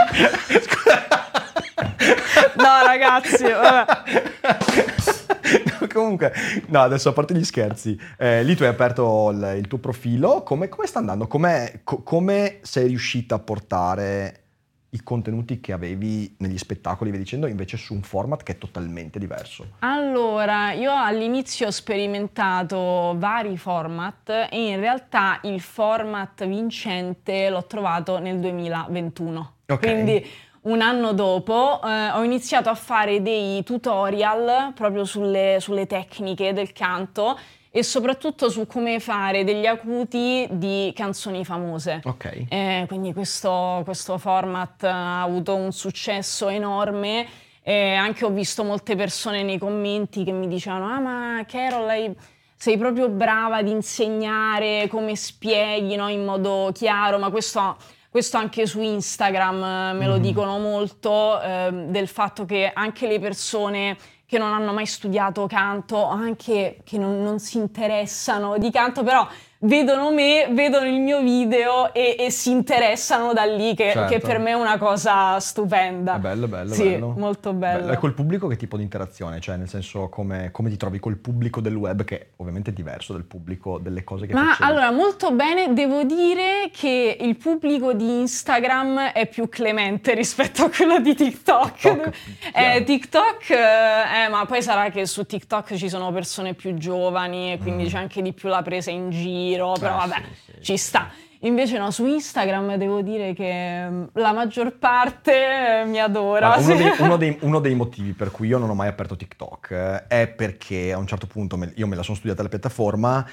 No, ragazzi, vabbè. No, comunque no adesso a parte gli scherzi eh, lì tu hai aperto il, il tuo profilo come, come sta andando come, co- come sei riuscita a portare i contenuti che avevi negli spettacoli via dicendo invece su un format che è totalmente diverso Allora, io all'inizio ho sperimentato vari format e in realtà il format vincente l'ho trovato nel 2021. Ok. Quindi un anno dopo eh, ho iniziato a fare dei tutorial proprio sulle, sulle tecniche del canto e soprattutto su come fare degli acuti di canzoni famose. ok Eh, quindi questo, questo format ha avuto un successo enorme e anche ho visto molte persone nei commenti che mi dicevano ah ma Carol sei proprio brava ad insegnare come spieghi no, in modo chiaro, ma questo questo anche su Instagram eh, me lo dicono molto, ehm, del fatto che anche le persone che non hanno mai studiato canto, anche che non, non si interessano di canto, però vedono me, vedono il mio video e, e si interessano da lì, che, Certo. che per me è una cosa stupenda. È bello, bello, Sì, bello. molto bello. E col pubblico che tipo di interazione? Cioè, nel senso, come, come ti trovi col pubblico del web, che ovviamente è diverso dal pubblico delle cose che Ma facevi? allora, molto bene, devo dire che il pubblico di Instagram è più clemente rispetto a quello di TikTok. TikTok. Eh, TikTok, eh, eh, ma poi sarà che su TikTok ci sono persone più giovani e quindi c'è anche di più la presa in giro, però Mm. Eh, vabbè, sì, sì, ci sta. Invece no, su Instagram devo dire che mm, la maggior parte eh, mi adora. Guarda, uno, dei, uno dei- uno dei motivi per cui io non ho mai aperto TikTok eh, è perché a un certo punto me- io me la sono studiata la piattaforma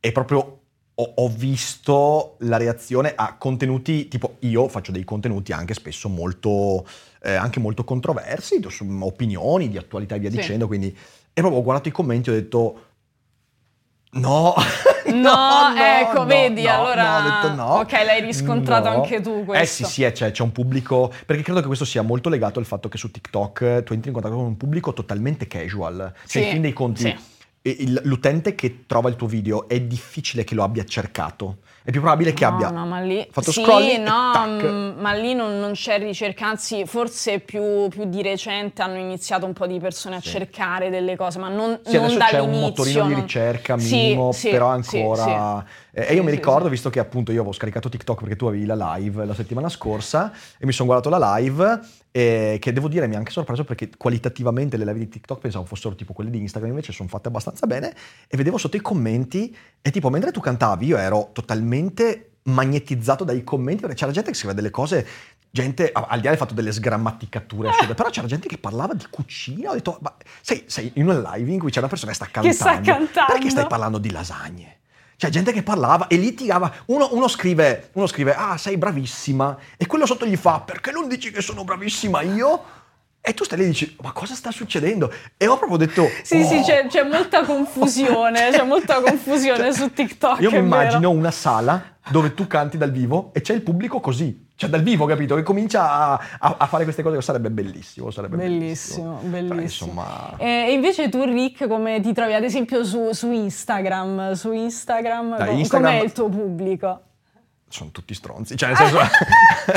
e proprio ho, ho visto la reazione a contenuti, tipo io faccio dei contenuti anche spesso molto, eh, anche molto controversi, su opinioni di attualità e via Sì. dicendo, quindi e proprio ho guardato i commenti e ho detto no, No, ecco, vedi, no, allora- no, ho detto no. ok, l'hai riscontrato No. anche tu Eh questo. sì, sì, eh, c'è, c'è un pubblico, perché credo che questo sia molto legato al fatto che su TikTok eh, tu entri in contatto con un pubblico totalmente casual. Cioè, Sì, in fin dei conti, sì. il- l'utente che trova il tuo video è difficile che lo abbia cercato. È più probabile che No, abbia no, ma lì, fatto sì, scrolling no, mm, ma lì non, non c'è ricerca, anzi forse più, più di recente hanno iniziato un po' di persone a Sì. cercare delle cose, ma non, Sì, non c'è un motorino di non- ricerca Sì, minimo, sì, però ancora... Eh, E io mi ricordo, visto che appunto io avevo scaricato TikTok perché tu avevi la live la settimana scorsa e mi sono guardato la live e che devo dire mi ha anche sorpreso perché qualitativamente le live di TikTok pensavo fossero tipo quelle di Instagram, invece sono fatte abbastanza bene e vedevo sotto i commenti e tipo mentre tu cantavi io ero totalmente magnetizzato dai commenti perché c'era gente che scriveva delle cose gente al di là del fatto delle sgrammaticature assurde, però c'era gente che parlava di cucina ho detto ma sei, sei in una live in cui c'è una persona che sta Che cantando sta cantando. perché stai parlando di lasagne c'è gente che parlava e litigava. Uno, uno scrive, uno scrive, ah, sei bravissima. E quello sotto gli fa, perché non dici che sono bravissima io? E tu stai lì e dici, ma cosa sta succedendo? E ho proprio detto, Sì, sì, "Oh". c'è, c'è molta confusione, c'è molta confusione su TikTok. Io mi vero. immagino una sala dove tu canti dal vivo e c'è il pubblico così. Cioè dal vivo, capito? Che comincia a, a- a fare queste cose. Sarebbe bellissimo, sarebbe bellissimo. Bellissimo, Però, bellissimo. insomma... Eh, E invece tu, Rick, come ti trovi ad esempio su, su Instagram? Su Instagram, Dai, com- Instagram- com'è il tuo pubblico? sono tutti stronzi. Cioè, nel senso.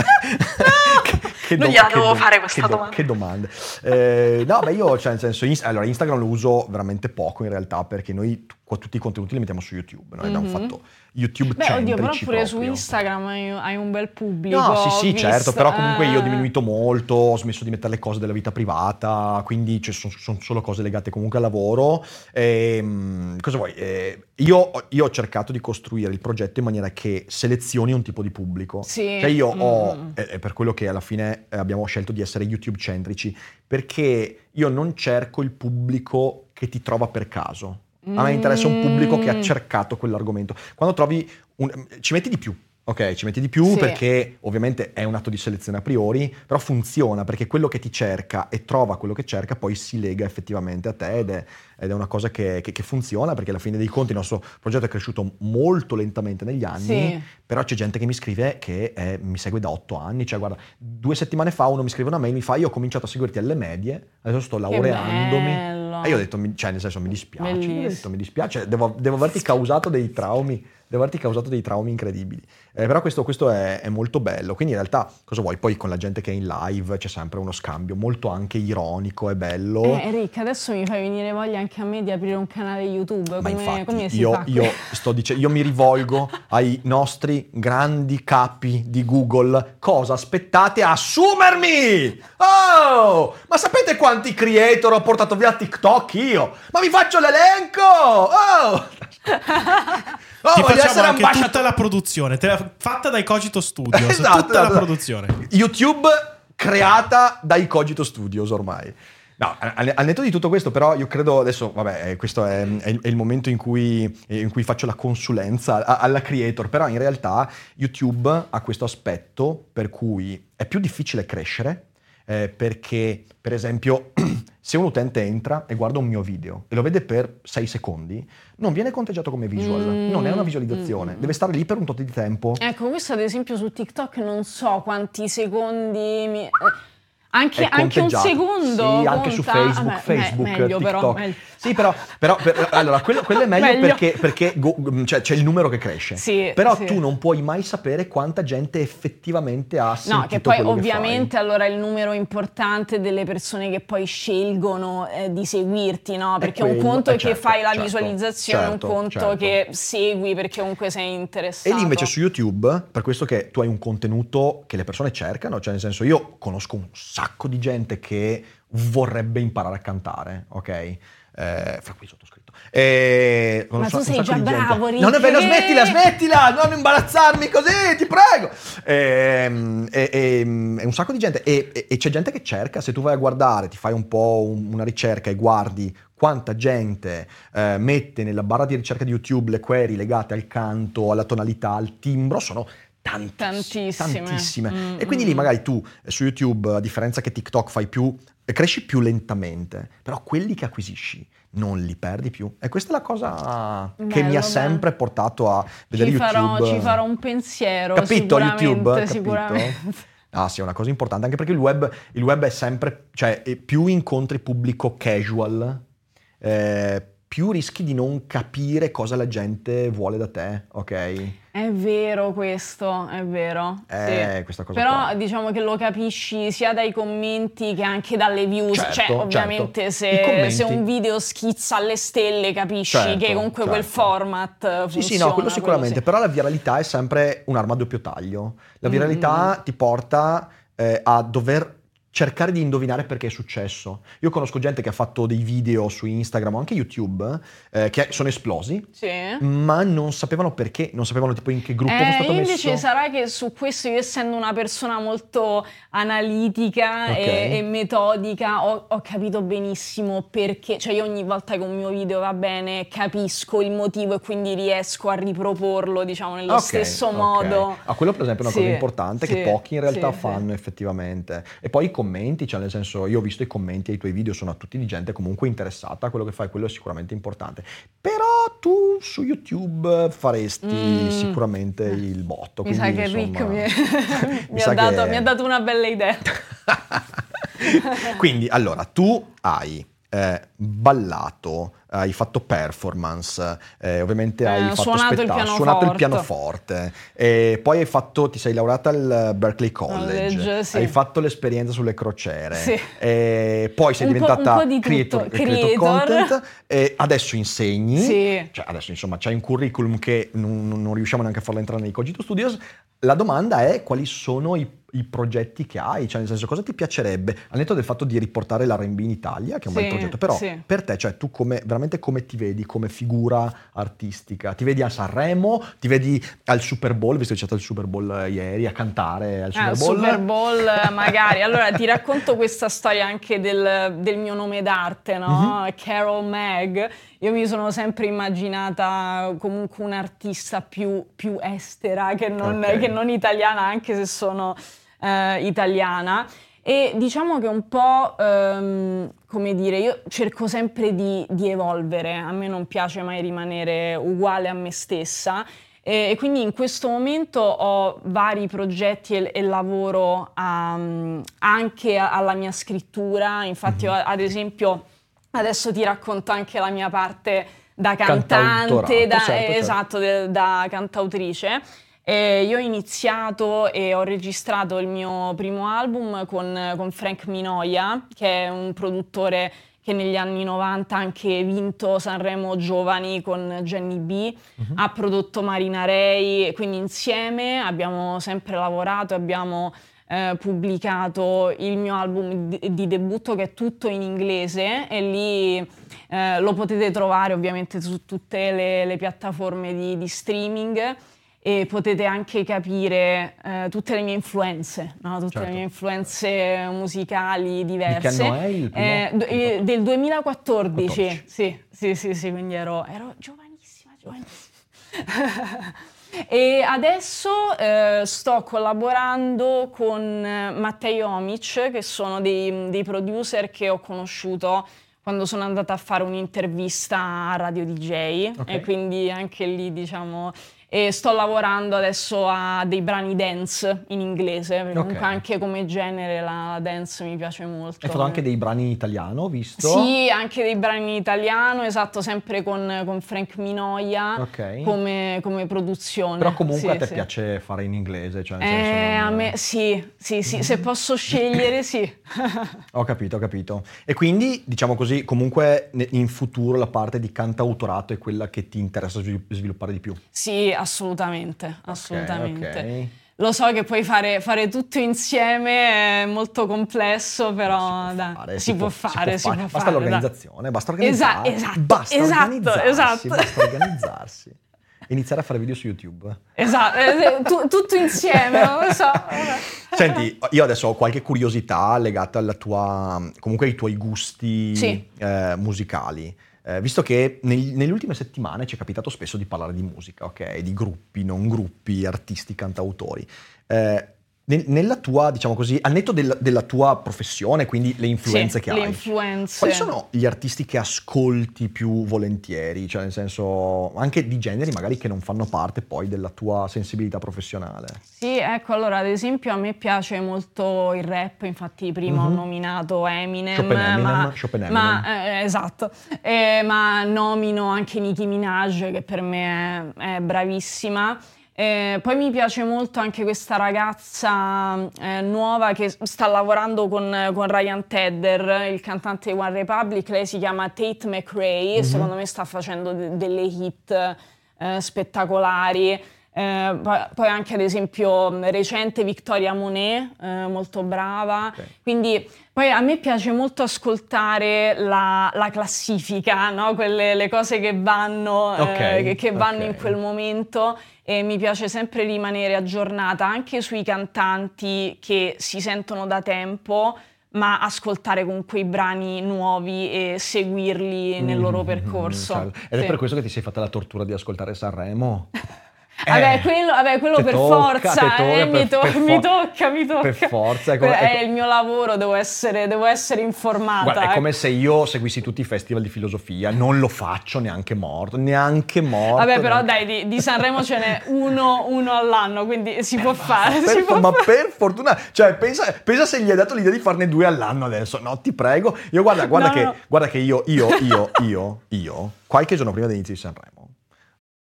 che, che Non do- gliela che dovevo do- fare questa che do- domanda. Che domande. Eh, no, beh, io, cioè, nel senso, Inst- allora, Instagram lo uso veramente poco in realtà perché noi t- tutti i contenuti li mettiamo su YouTube. Noi abbiamo fatto YouTube. Beh, oddio, però pure su proprio. Instagram hai, un bel pubblico. No, sì, ho sì, visto, certo, però comunque io ho eh. diminuito molto, ho smesso di mettere le cose della vita privata, quindi sono solo cose legate comunque al lavoro. Ehm, cosa vuoi? Eh, io, ho- io ho cercato di costruire il progetto in maniera che selezioni un tipo di pubblico. Sì. Cioè io ho, Mm. è è per quello che alla fine eh, abbiamo scelto di essere YouTube centrici, perché io non cerco il pubblico che ti trova per caso. A me interessa un pubblico che ha Mm. cercato quell'argomento. Quando trovi un- ci metti di più. Ok, ci metti di più Sì. perché ovviamente è un atto di selezione a priori, però funziona perché quello che ti cerca e trova quello che cerca poi si lega effettivamente a te ed è, ed è una cosa che, che- che funziona perché alla fine dei conti il nostro progetto è cresciuto molto lentamente negli anni, Sì. però c'è gente che mi scrive che eh, mi segue da otto anni, cioè guarda, due settimane fa uno mi scrive una mail, mi fa io ho cominciato a seguirti alle medie, adesso sto laureandomi. Bello. E io ho detto, mi- cioè nel senso mi dispiace, ho detto, mi dispiace, devo, devo averti causato dei traumi, devo averti causato dei traumi incredibili. Eh, però questo, questo è, è molto bello, quindi in realtà cosa vuoi? Poi con la gente che è in live c'è sempre uno scambio molto anche ironico e bello. Eh, Rick, adesso mi fai venire voglia anche a me di aprire un canale YouTube. Ma Come, infatti come si io, fa? io sto dicendo, io mi rivolgo ai nostri grandi capi di Google. Cosa aspettate a assumermi? Oh! Ma sapete quanti creator ho portato via TikTok io? Ma vi faccio l'elenco! Oh! Oh, Ti voglio facciamo essere anche ambasciatore- tutta la produzione, la- fatta dai Cogito Studios, Esatto, tutta la esatto. produzione. YouTube creata dai Cogito Studios ormai. No, al, al netto di tutto questo, però, io credo adesso, vabbè, eh, questo è, è il, è il momento in cui, eh, in cui faccio la consulenza alla creator, però in realtà YouTube ha questo aspetto per cui è più difficile crescere, eh, perché, per esempio, Se un utente entra e guarda un mio video e lo vede per 6 secondi, non viene conteggiato come visual, Mm, non è una visualizzazione, deve stare lì per un tot di tempo. Ecco, questo ad esempio su TikTok non so quanti secondi mi... eh, Anche, anche un secondo Sì, anche su? Facebook, me- Facebook, meglio però, TikTok. meglio. Sì, però, però per- allora, quello, quello è meglio, Meglio. perché, perché go- cioè, c'è il numero che cresce. Sì, però sì. tu non puoi mai sapere quanta gente effettivamente ha sentito No, che poi ovviamente fai. allora il numero importante delle persone che poi scelgono eh, di seguirti, no? Perché un quello, conto eh, è che certo, fai la certo, visualizzazione, certo, un conto certo. che segui perché comunque sei interessato. E lì invece su YouTube, per questo che tu hai un contenuto che le persone cercano, cioè nel senso io conosco un sacco di gente che vorrebbe imparare a cantare, ok? Eh, fra cui sottoscritto. E Ma conosco tu sei sacco già bravo, Rick, Non è vero, smettila, smettila, non imbarazzarmi così, ti prego. Ehm, E, e- e un sacco di gente, e, c'è gente che cerca, se tu vai a guardare, ti fai un po' un- una ricerca e guardi quanta gente eh, mette nella barra di ricerca di YouTube le query legate al canto, alla tonalità, al timbro, sono tantissime. Tantissime. tantissime. Mm, e quindi mm. lì magari tu su YouTube, a differenza che TikTok fai più, eh, cresci più lentamente, però quelli che acquisisci non li perdi più. E questa è la cosa che Bello, mi ha bello. sempre portato a vedere ci farò, YouTube. ci farò un pensiero, Capito YouTube? Capito? sicuramente. Ah sì, è una cosa importante, anche perché il web, il web è sempre, cioè più incontri pubblico casual, eh, più rischi di non capire cosa la gente vuole da te, ok? È vero questo, è vero. Eh, sì. questa cosa Però qua. diciamo che lo capisci sia dai commenti che anche dalle views. Certo, cioè, certo. ovviamente I se, se un video schizza alle stelle capisci Certo, che comunque quel certo. format eh, Sì, funziona. sì, no, quello sicuramente, sì. però la viralità è sempre un'arma a doppio taglio. La Mm. viralità ti porta eh, a dover cercare di indovinare perché è successo. Io conosco gente che ha fatto dei video su Instagram o anche YouTube eh, che sono esplosi, Sì. ma non sapevano perché, non sapevano tipo in che gruppo Eh, è stato io messo. invece sarà che su questo, io essendo una persona molto analitica Ok. e, e metodica, ho, ho capito benissimo perché, cioè io ogni volta che un mio video va bene capisco il motivo e quindi riesco a riproporlo, diciamo, nello Ok, stesso ok. modo. Ah, quello per esempio è una Sì, cosa importante sì, che pochi in realtà fanno effettivamente. E poi i commenti, cioè nel senso io ho visto i commenti ai tuoi video, sono tutti di gente comunque interessata a quello che fai, quello è sicuramente importante. Però tu su YouTube faresti Mm. sicuramente il botto. Mi sa quindi, che Rick insomma, mi, mi mi sa ha dato, che- mi ha dato una bella idea. Quindi, allora, tu hai eh, ballato, hai fatto performance, eh, ovviamente Eh, hai fatto spettacolo, suonato il pianoforte. e poi hai fatto, ti sei laureata al Berkeley College, College, sì. hai fatto l'esperienza sulle crociere, Sì. e poi sei Un po'- diventata un po' di creator, creator Creator. content, e adesso insegni, Sì. cioè adesso insomma c'hai un curriculum che non, non- non riusciamo neanche a farlo entrare nei Cogito Studios, la domanda è quali sono i, i progetti che hai, cioè nel senso cosa ti piacerebbe, al netto del fatto di riportare l'R&B in Italia, che è un bel Sì, progetto, però sì. per te, cioè tu come, veramente come ti vedi come figura artistica? Ti vedi a Sanremo, ti vedi al Super Bowl, visto che c'è stato il Super Bowl eh, ieri, a cantare al Super Ah, Bowl? Super Bowl, eh, magari. Allora ti racconto questa storia anche del, del mio nome d'arte, no? Mhm. Carol Mag. Io mi sono sempre immaginata comunque un'artista più, più estera che non, Ok. che non italiana, anche se sono eh, italiana. E diciamo che un po', ehm, come dire, io cerco sempre di, di evolvere, a me non piace mai rimanere uguale a me stessa e, e quindi in questo momento ho vari progetti e, e lavoro a- anche alla mia scrittura, infatti ho, ad esempio adesso ti racconto anche la mia parte da cantante, da, certo, certo. esatto, de- da cantautrice. E io ho iniziato e ho registrato il mio primo album con, con Frank Minoia, che è un produttore che negli anni 90 ha anche vinto Sanremo Giovani con Jenny B, ha prodotto Marina Rey, quindi insieme abbiamo sempre lavorato, abbiamo eh, pubblicato il mio album di, di debutto che è tutto in inglese e lì eh, lo potete trovare ovviamente su tutte le, le piattaforme di, di streaming e potete anche capire eh, tutte le mie influenze, no? tutte Certo. le mie influenze musicali diverse. anno è il primo? Eh, d- eh, del 2014, 14. sì, sì, sì, sì, quindi ero, ero giovanissima, giovanissima. E adesso eh, sto collaborando con eh, Mattei Omic, che sono dei, dei producer che ho conosciuto quando sono andata a fare un'intervista a Radio DJ Ok. e quindi anche lì diciamo e sto lavorando adesso a dei brani dance in inglese, perché Ok. comunque anche come genere la dance mi piace molto. Hai fatto anche dei brani in italiano, ho visto. Sì, anche dei brani in italiano, esatto, sempre con, con Frank Minoia Ok. come, come produzione. Però comunque Sì, a te sì. piace fare in inglese, cioè nel Eh, senso non- a me sì, sì, sì, se posso scegliere sì. Ho capito, ho capito. E quindi, diciamo così, comunque in futuro la parte di cantautorato è quella che ti interessa svilu- sviluppare di più. sì, assolutamente, assolutamente. ok. Lo so che poi fare, fare tutto insieme è molto complesso, però Fare, si, può fare, si può Basta fare, l'organizzazione, basta Esa- organizzarsi. esatto, basta esatto, organizzarsi, esatto. basta organizzarsi. Iniziare a fare video su YouTube. Esatto, eh, tu- tutto insieme, non lo so. Senti, io adesso ho qualche curiosità legata alla tua, comunque ai tuoi gusti Sì. eh, musicali. Eh, visto che neg- nelle ultime settimane ci è capitato spesso di parlare di musica, ok? Di gruppi, non gruppi, artisti, cantautori. Eh, nella tua, diciamo così, al netto del- della tua professione, quindi le influenze Sì, che le hai. influenze. Quali sono gli artisti che ascolti più volentieri? Cioè, nel senso, anche di generi magari che non fanno parte poi della tua sensibilità professionale. Sì, ecco, allora ad esempio a me piace molto il rap, infatti prima ho Mhm. nominato Eminem, Chopin Eminem, ma, Chopin Eminem. ma, eh, esatto, Eh, ma nomino anche Nicki Minaj che per me è, è bravissima. Eh, poi mi piace molto anche questa ragazza eh, nuova che sta lavorando con, con Ryan Tedder, il cantante di One Republic, lei si chiama Tate McRae e secondo me sta facendo de- delle hit eh, spettacolari. Eh, poi, anche ad esempio mh, recente Victoria Monet, eh, molto brava. Ok. Quindi poi a me piace molto ascoltare la, la classifica, no? Quelle le cose che vanno, eh, Ok, che, che vanno ok. in quel momento e mi piace sempre rimanere aggiornata anche sui cantanti che si sentono da tempo ma ascoltare comunque i brani nuovi e seguirli nel loro Mm, percorso. certo. Ed è Sì. per questo che ti sei fatta la tortura di ascoltare Sanremo? Vabbè, Eh, quello, vabbè, quello per tocca, forza, tocca, eh, mi, per- to- per mi tocca, mi tocca. Per forza, è come- è è co- il mio lavoro, devo essere, devo essere informata. Guarda, è ecco. come se io seguissi tutti i festival di filosofia, non lo faccio neanche morto, neanche morto. Vabbè, però neanche- dai, di, di Sanremo ce n'è uno, uno all'anno, quindi si può fare. Per si può ma fare. per fortuna, cioè pensa, pensa se gli hai dato l'idea di farne due all'anno adesso, no ti prego. Io guarda, guarda, No, che, no. guarda che io, io, io, io, io, qualche giorno prima dell'inizio di Sanremo,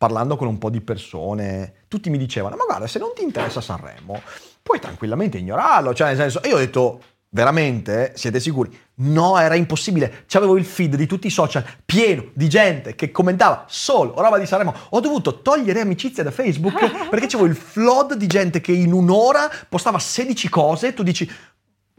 parlando con un po' di persone, tutti mi dicevano, ma guarda, se non ti interessa Sanremo, puoi tranquillamente ignorarlo. Cioè, nel senso, e io ho detto, veramente, siete sicuri? No, era impossibile. C'avevo il feed di tutti i social pieno di gente che commentava solo roba di Sanremo. Ho dovuto togliere amicizia da Facebook perché c'avevo il flood di gente che in un'ora postava 16 cose tu dici,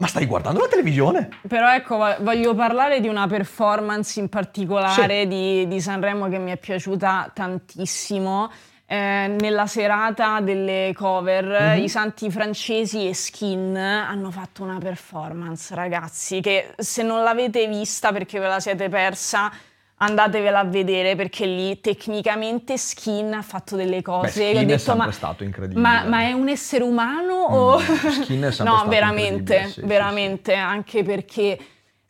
ma stai guardando la televisione? Però ecco, vo- voglio parlare di una performance in particolare di, di Sanremo che mi è piaciuta tantissimo. Eh, nella serata delle cover, Mhm. i santi francesi e Skin hanno fatto una performance, ragazzi, che se non l'avete vista perché ve la siete persa, andatevela a vedere perché lì tecnicamente Skin ha fatto delle cose. Skin che ho è detto, ma, stato incredibile." Ma, ma è un essere umano o... Skin è sempre no, veramente, sì, sì, veramente, anche perché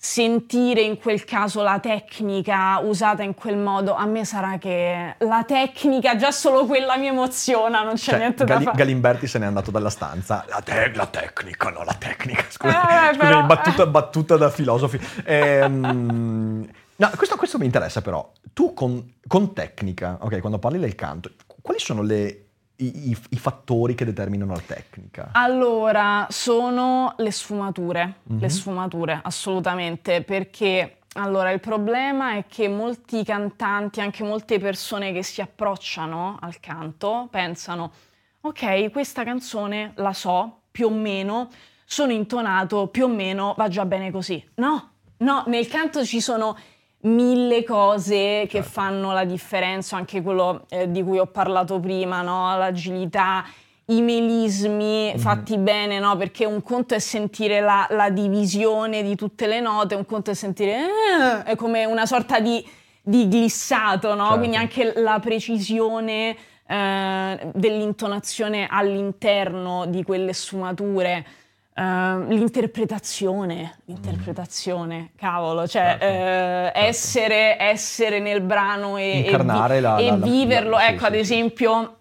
sentire in quel caso la tecnica usata in quel modo, a me sarà che la tecnica, già solo quella mi emoziona, non c'è Cioè, niente Gali- da fare. Galimberti se n'è andato dalla stanza. La, te- la tecnica, no, la tecnica. Scusa, Eh, battuta, battuta da filosofi. Ehm, no, questo, questo mi interessa però. Tu con, con tecnica, ok, quando parli del canto, quali sono le- i, i- i fattori che determinano la tecnica? Allora, sono le sfumature, Mhm. le sfumature, assolutamente, perché allora il problema è che molti cantanti, anche molte persone che si approcciano al canto, pensano ok, questa canzone la so più o meno, sono intonato più o meno, va già bene così. No, no, nel canto ci sono mille cose che fanno la differenza, anche quello eh, di cui ho parlato prima, no? l'agilità, i melismi fatti bene, no? perché un conto è sentire la, la divisione di tutte le note, un conto è sentire "Ah", è come una sorta di, di glissato, no? Certo. quindi anche la precisione eh, dell'intonazione all'interno di quelle sfumature. Eh, l'interpretazione, l'interpretazione, cavolo, cioè Certo, eh, certo. essere, essere nel brano e, e vi- la- e la- la- viverlo, sì, ecco sì, ad sì. esempio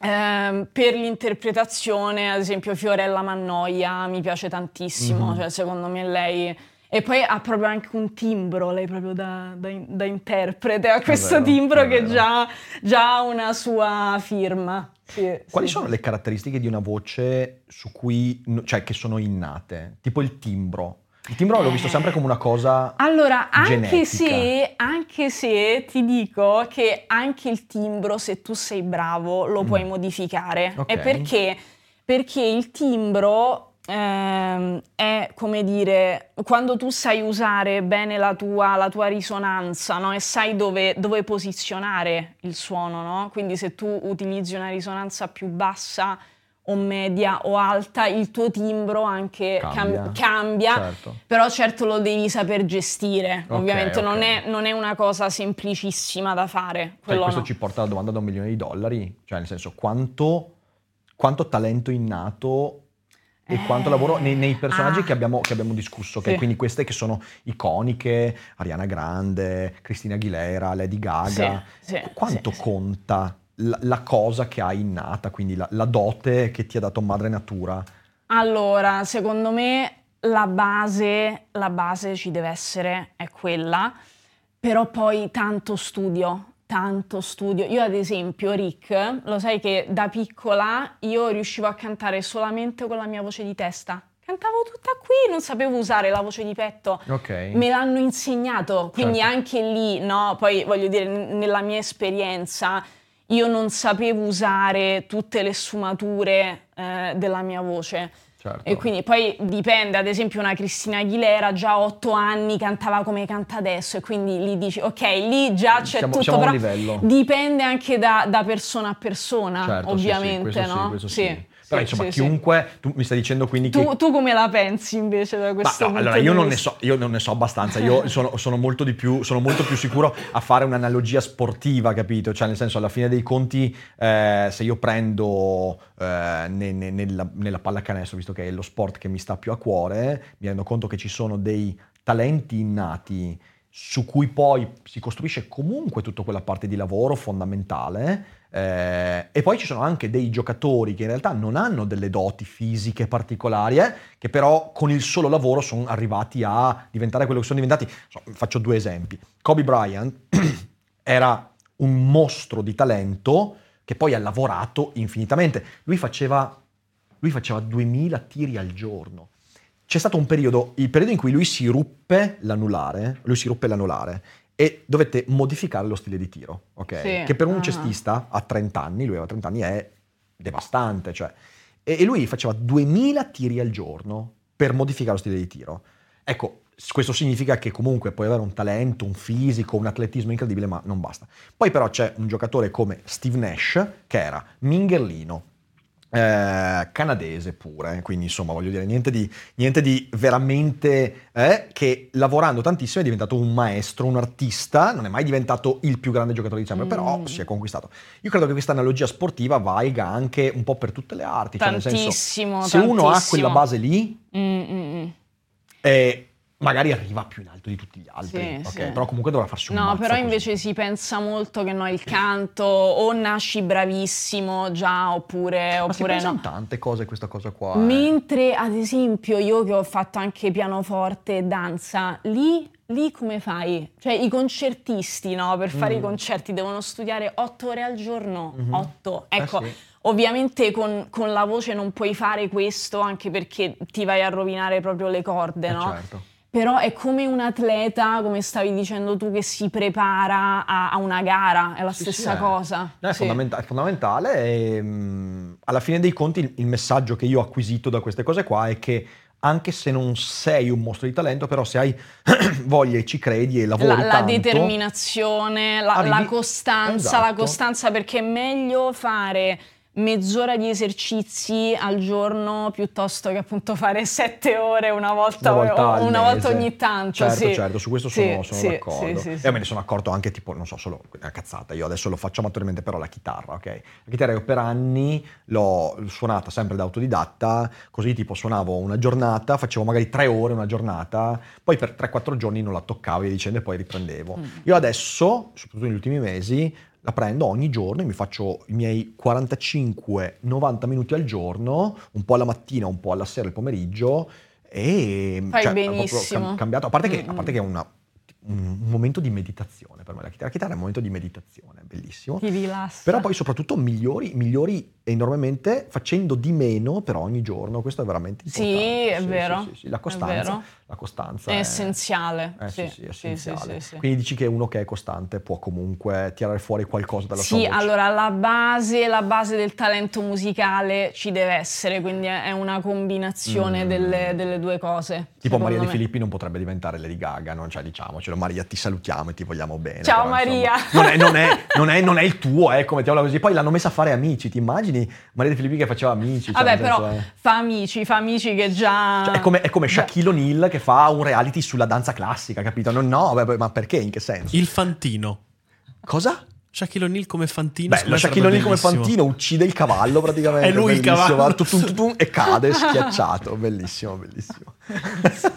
ehm, per l'interpretazione, ad esempio Fiorella Mannoia mi piace tantissimo, Mhm. cioè secondo me lei... E poi ha proprio anche un timbro, lei proprio da, da da interprete, ha questo vero, timbro che già, già ha una sua firma. Sì, Quali sì. sono le caratteristiche di una voce su cui, cioè che sono innate? Tipo il timbro. Il timbro l'ho visto sempre come una cosa Allora, anche se, anche se ti dico che anche il timbro, se tu sei bravo, lo puoi modificare. Mm. Ok. E perché? Perché il timbro ehm, è come dire, quando tu sai usare bene la tua, la tua risonanza no? e sai dove, dove posizionare il suono, no? quindi se tu utilizzi una risonanza più bassa o media o alta, il tuo timbro anche cam- Cambia. cambia Certo. però certo lo devi saper gestire, Ok, ovviamente Non, ok. è, non è una cosa semplicissima da fare. Cioè, questo no. ci porta alla domanda da un milione di dollari, cioè nel senso quanto, quanto talento innato e quanto Eh, lavoro nei, nei personaggi ah. che, abbiamo, che abbiamo discusso, che Sì. quindi queste che sono iconiche, Ariana Grande, Cristina Aguilera, Lady Gaga, Sì, sì, quanto conta la, la cosa che hai innata, quindi la, la dote che ti ha dato madre natura? Allora, secondo me la base, la base ci deve essere, è quella, però poi tanto studio, tanto studio. Io ad esempio, Rick, lo sai che da piccola io riuscivo a cantare solamente con la mia voce di testa. Cantavo tutta qui, non sapevo usare la voce di petto. Ok. Me l'hanno insegnato, quindi Certo. anche lì, no? Poi voglio dire, nella mia esperienza, io non sapevo usare tutte le sfumature eh, della mia voce. Certo. E quindi poi dipende, ad esempio una Cristina Aguilera già a otto anni cantava come canta adesso e quindi lì dici ok, lì già c'è Siamo- tutto, siamo però dipende anche da, da persona a persona, Certo, sì, sì, ovviamente, questo sì, no? sì. Però insomma, chiunque, tu mi stai dicendo quindi che Tu, tu come la pensi invece da Ma questo no, punto allora io non, so, io non ne so abbastanza, io sono, sono molto di più, sono molto più sicuro a fare un'analogia sportiva, capito? Cioè nel senso alla fine dei conti eh, se io prendo eh, ne- ne- nella, nella pallacanestro, visto che è lo sport che mi sta più a cuore, mi rendo conto che ci sono dei talenti innati su cui poi si costruisce comunque tutta quella parte di lavoro fondamentale. eh, e poi ci sono anche dei giocatori che in realtà non hanno delle doti fisiche particolari, eh, che però con il solo lavoro sono arrivati a diventare quello che sono diventati. Faccio due esempi. Kobe Bryant era un mostro di talento che poi ha lavorato infinitamente. Lui faceva, lui faceva 2000 tiri al giorno. C'è stato un periodo, il periodo in cui lui si ruppe l'anulare, lui si ruppe l'anulare e dovette modificare lo stile di tiro, ok? Sì, Che per un ah. cestista a 30 anni, lui aveva 30 anni, è devastante, cioè. E, e lui faceva 2000 tiri al giorno per modificare lo stile di tiro. Ecco, questo significa che comunque puoi avere un talento, un fisico, un atletismo incredibile, ma non basta. Poi però c'è un giocatore come Steve Nash, che era mingherlino, eh, canadese pure, quindi insomma voglio dire niente di, niente di veramente eh, che lavorando tantissimo è diventato un maestro, un artista, non è mai diventato il più grande giocatore di sempre, Mm. però si è conquistato. Io credo che questa analogia sportiva valga anche un po' per tutte le arti, cioè nel senso Tantissimo, se uno ha tantissimo. quella base lì Mm, mm, mm. Eh, magari arriva più in alto di tutti gli altri, Sì, ok? sì. Però comunque dovrà farsi un No, però così. invece si pensa molto che no, il canto o nasci bravissimo già oppure, Ma oppure no. tante cose questa cosa qua. eh. Mentre ad esempio io che ho fatto anche pianoforte e danza, lì, lì come fai? Cioè i concertisti, no? Per fare Mm. i concerti devono studiare otto ore al giorno, Mhm. otto. Eh Ecco, sì. ovviamente con, con la voce non puoi fare questo anche perché ti vai a rovinare proprio le corde, Eh, no? certo. Però è come un atleta, come stavi dicendo tu, che si prepara a, a una gara, è la Sì, stessa sì, cosa. No, è, Sì. fondamenta- è fondamentale e, mm, alla fine dei conti il, il messaggio che io ho acquisito da queste cose qua è che anche se non sei un mostro di talento, però se hai voglia e ci credi e lavori La, la tanto, determinazione, la, la arrivi- costanza, la Esatto. costanza perché è meglio fare mezz'ora di esercizi al giorno piuttosto che appunto fare sette ore una volta, una volta, o- una volta ogni tanto. Certo, sì. certo, su questo Sì, sono, sono sì, d'accordo. sì, e sì. me ne sono accorto anche tipo, non so, solo una cazzata, io adesso lo faccio amatorialmente, però la chitarra, ok? La chitarra io per anni l'ho suonata sempre da autodidatta, così tipo suonavo una giornata, facevo magari tre ore una giornata, poi per 3-4 giorni non la toccavo e dicendo e poi riprendevo. Mm. Io adesso, soprattutto negli ultimi mesi, la prendo ogni giorno e mi faccio i miei 45-90 minuti al giorno, un po' alla mattina, un po' alla sera, il pomeriggio, e Fai cioè, benissimo. cam- cambiato. A parte che, a Mm, parte che è una- un un momento di meditazione per me. La chitarra, la chitarra è un momento di meditazione, bellissimo. Ti rilassa. Però poi soprattutto migliori, migliori enormemente facendo di meno per ogni giorno. Questo è veramente Sì, importante. è vero, sì, sì. La è costanza, vero. la costanza È essenziale, eh, sì, sì, sì, è sì, sì, essenziale. sì, sì. Quindi dici che uno che è costante può comunque tirare fuori qualcosa dalla sua Sì, voce. allora la base, la base del talento musicale ci deve essere, quindi è è una combinazione Mm. delle, delle due cose. Tipo Maria De me. Filippi non potrebbe diventare Lady Gaga, non cioè diciamocelo. Maria, ti salutiamo e ti vogliamo bene. Ciao, però, insomma, Maria. non, è, non, è, non, è, non è il tuo, ecco, mettiamola così. Poi l'hanno messa a fare amici, ti immagini Maria De Filippi che faceva amici? cioè, Vabbè, però senso, eh. fa amici, fa amici che già... Cioè, è come, è come Shaquille O'Neal che fa un reality sulla danza classica, capito? No, no, ma perché? In che senso? Il Fantino. Cosa? Shaquille O'Neal come Fantino. Beh, Shaquille O'Neal come. Fantino uccide il cavallo praticamente. È lui il cavallo. va tutum, tutum, e cade schiacciato. Bellissimo, bellissimo.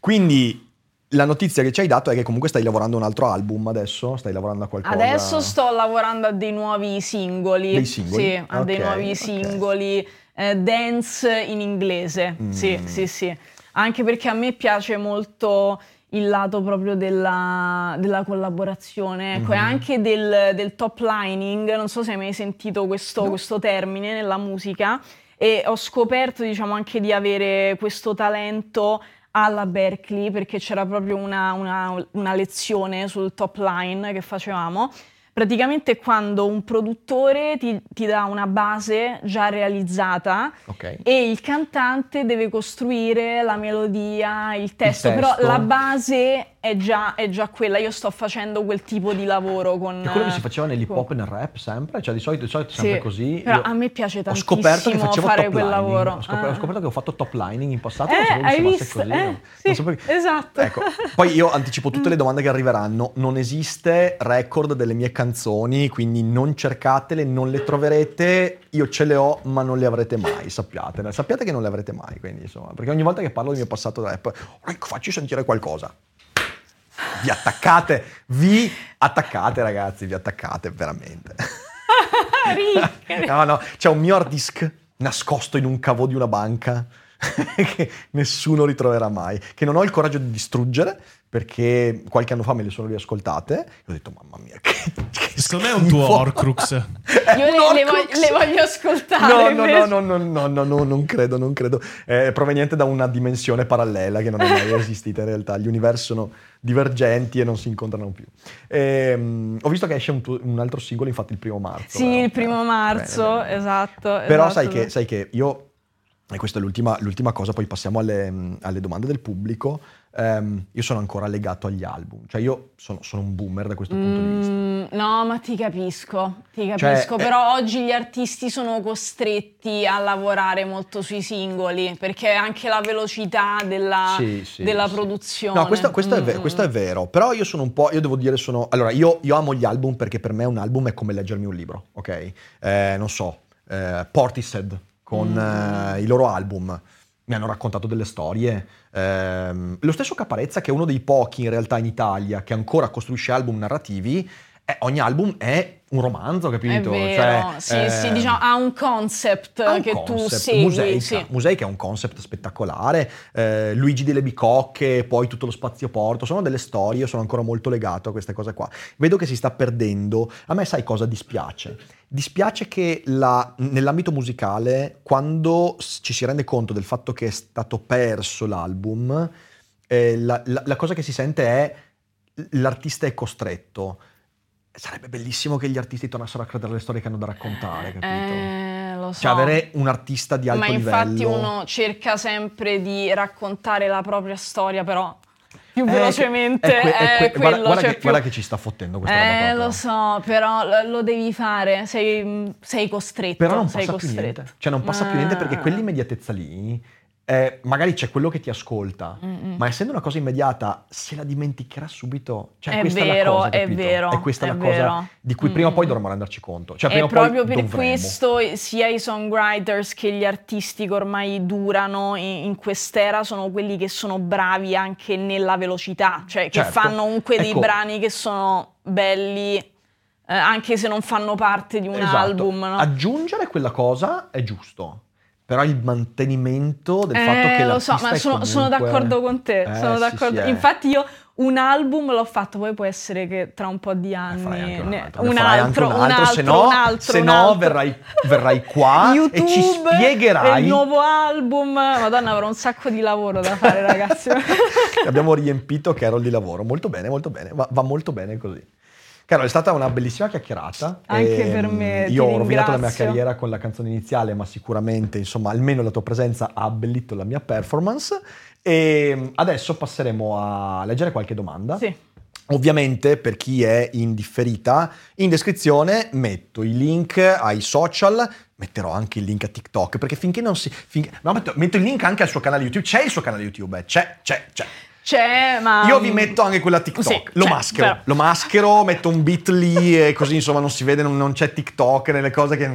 Quindi la notizia che ci hai dato è che comunque stai lavorando a un altro album adesso? Stai lavorando a qualcosa? Adesso sto lavorando a dei nuovi singoli. Dei singoli? Sì, a dei Ok, nuovi ok. singoli. eh, dance in inglese. Sì, Mm. sì, sì. Anche perché a me piace molto il lato proprio della, della collaborazione, ecco, e Mhm. anche del, del top lining. Non so se hai mai sentito questo, questo termine nella musica. E ho scoperto, diciamo, anche di avere questo talento alla Berkeley perché c'era proprio una, una- una lezione sul top line che facevamo. Praticamente quando un produttore ti, ti dà una base già realizzata Ok. e il cantante deve costruire la melodia, il testo, testo. però la base è già, è già quella. Io sto facendo quel tipo di lavoro con... È quello che si faceva nell'hip hop e nel rap sempre? Cioè di solito, di solito è sempre Sì, così. però Io a me piace Ho tantissimo scoperto che facevo fare quel lining. lavoro. Ho scoperto, ho Ah. scoperto che ho fatto top lining in passato. Eh, non sapevo che hai visto? così. Eh, sì, sapevo che- esatto. Ecco, poi io anticipo tutte le domande che arriveranno. Non esiste record delle mie canzoni, quindi non cercatele, non le troverete. Io ce le ho, ma non le avrete mai, sappiate. Sappiate che non le avrete mai, quindi insomma, perché ogni volta che parlo del mio passato rap, ecco, facci sentire qualcosa. Vi attaccate, vi attaccate ragazzi, vi attaccate veramente. No, no, c'è un mio hard disk nascosto in un cavo di una banca che nessuno ritroverà mai, che non ho il coraggio di distruggere perché qualche anno fa me le sono riascoltate e ho detto mamma mia che, che Secondo me è un tuo schifo." Horcrux. Io le, voglio, le voglio ascoltare. No, no, no, no, no, no, no, no, non credo, non credo. È proveniente da una dimensione parallela che non è mai esistita in realtà. Gli universi sono divergenti e non si incontrano più. Ehm, ho visto che esce un, tuo- un altro singolo, infatti il primo marzo. Sì, vero? il primo Eh, marzo, bene, bene. esatto. Però esatto. sai, che, sai che io, e questa è l'ultima, l'ultima cosa, poi passiamo alle, alle domande del pubblico, ehm, io sono ancora legato agli album, cioè io sono, sono un boomer da questo punto di vista. Mm, no, ma ti capisco, ti Cioè, capisco, eh, però oggi gli artisti sono costretti a lavorare molto sui singoli, perché anche la velocità della, Sì, sì, della sì. produzione. No, questo, questo è ve- Mm, questo è vero, però io sono un po', io devo dire sono, allora io, io amo gli album perché per me un album è come leggermi un libro, ok? Eh, non so, eh, Portishead con Mm. eh, i loro album mi hanno raccontato delle storie, ehm, lo stesso Caparezza che è uno dei pochi in realtà in Italia che ancora costruisce album narrativi, eh, ogni album è un romanzo, capito? vero, Cioè, sì, sì, ehm, diciamo, ha un concept ha un che tu concept, segui. Museica, sì. Museica è un concept spettacolare, eh, Luigi delle Bicocche, poi tutto lo spazioporto, sono delle storie, io sono ancora molto legato a queste cose qua. Vedo che si sta perdendo, a me sai cosa dispiace? Dispiace che la- nell'ambito musicale, quando ci si rende conto del fatto che è stato perso l'album, eh, la, la- la cosa che si sente è l'artista è costretto. Sarebbe bellissimo che gli artisti tornassero a credere alle storie che hanno da raccontare, capito? Eh, lo so. Cioè avere un artista di alto Ma livello. infatti uno cerca sempre di raccontare la propria storia, però più Eh, velocemente è que- è è, que- quello. guarda, guarda cioè che, più- guarda che ci sta fottendo questa roba Eh, qua, però. lo so, però lo, lo devi fare, sei, sei costretto. Però non sei passa più costretto. niente. Cioè non passa più niente perché Ah. quell'immediatezza lì, eh, magari c'è quello che ti ascolta, Mm-mm. ma essendo una cosa immediata, se la dimenticherà subito. Cioè È questa è la vero, cosa, è vero, È questa è la cosa vero. di cui prima o poi Mm-mm. dovremmo renderci conto. Cioè prima o proprio per dovremo. questo sia i songwriters che gli artisti che ormai durano in, in quest'era sono quelli che sono bravi anche nella velocità, cioè che Certo. fanno comunque dei Ecco. brani che sono belli eh, anche se non fanno parte di un Esatto. album. no? Aggiungere quella cosa è giusto. Però il mantenimento del Eh, fatto che lo so, ma sono, sono comunque- d'accordo con te. Eh, sono d'accordo. sì, eh. Infatti, io un album l'ho fatto, poi può essere che tra un po' di anni. farai anche un altro, farai anche un altro, se no, un altro, se un no altro. verrai, verrai qua YouTube, e ci spiegherai. il nuovo album. Madonna, avrò un sacco di lavoro da fare, ragazzi. Abbiamo riempito Carol di lavoro. Molto bene, molto bene. Va, va molto bene così. Carol, è stata una bellissima chiacchierata. Anche Ehm, per me, ti Io ho rovinato la mia ringrazio. carriera con la canzone iniziale, ma sicuramente, insomma, almeno la tua presenza ha abbellito la mia performance. E adesso passeremo a leggere qualche domanda. sì. Ovviamente per chi è indifferita, in descrizione metto i link ai social, metterò anche il link a TikTok, perché finché non si... finché- no, metto, metto il link anche al suo canale YouTube, c'è il suo canale YouTube, eh, c'è, c'è, c'è. C'è, ma. Io vi metto anche quella TikTok, Sì, lo c'è, maschero, però. lo maschero, metto un bit lì e così insomma non si vede, non, non c'è TikTok nelle cose che...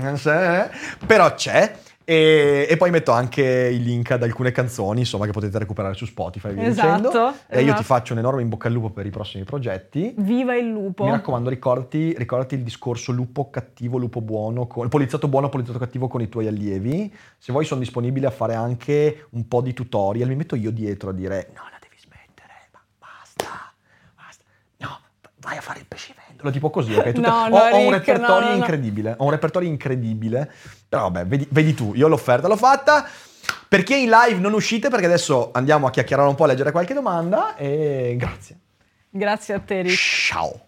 Però c'è. E, e poi metto anche i link ad alcune canzoni, insomma, che potete recuperare su Spotify, via Esatto, dicendo. E io ti esatto. faccio un enorme in bocca al lupo per i prossimi progetti. Viva il lupo. Mi raccomando, ricordati, ricordati il discorso lupo cattivo, lupo buono, con, poliziotto buono, poliziotto cattivo con i tuoi allievi. Se vuoi sono disponibile a fare anche un po' di tutorial, mi metto io dietro a dire no, la devi smettere, ma basta, basta. No, vai a fare il pescivendolo, tipo così, ok? Tutte- No, ho, no, ho un Rick, repertorio no. incredibile, ho un repertorio incredibile. Però vabbè, vedi, vedi tu, io l'offerta l'ho fatta. Per chi è in live non uscite perché adesso andiamo a chiacchierare un po', a leggere qualche domanda e grazie. Grazie a te, Rick. Ciao.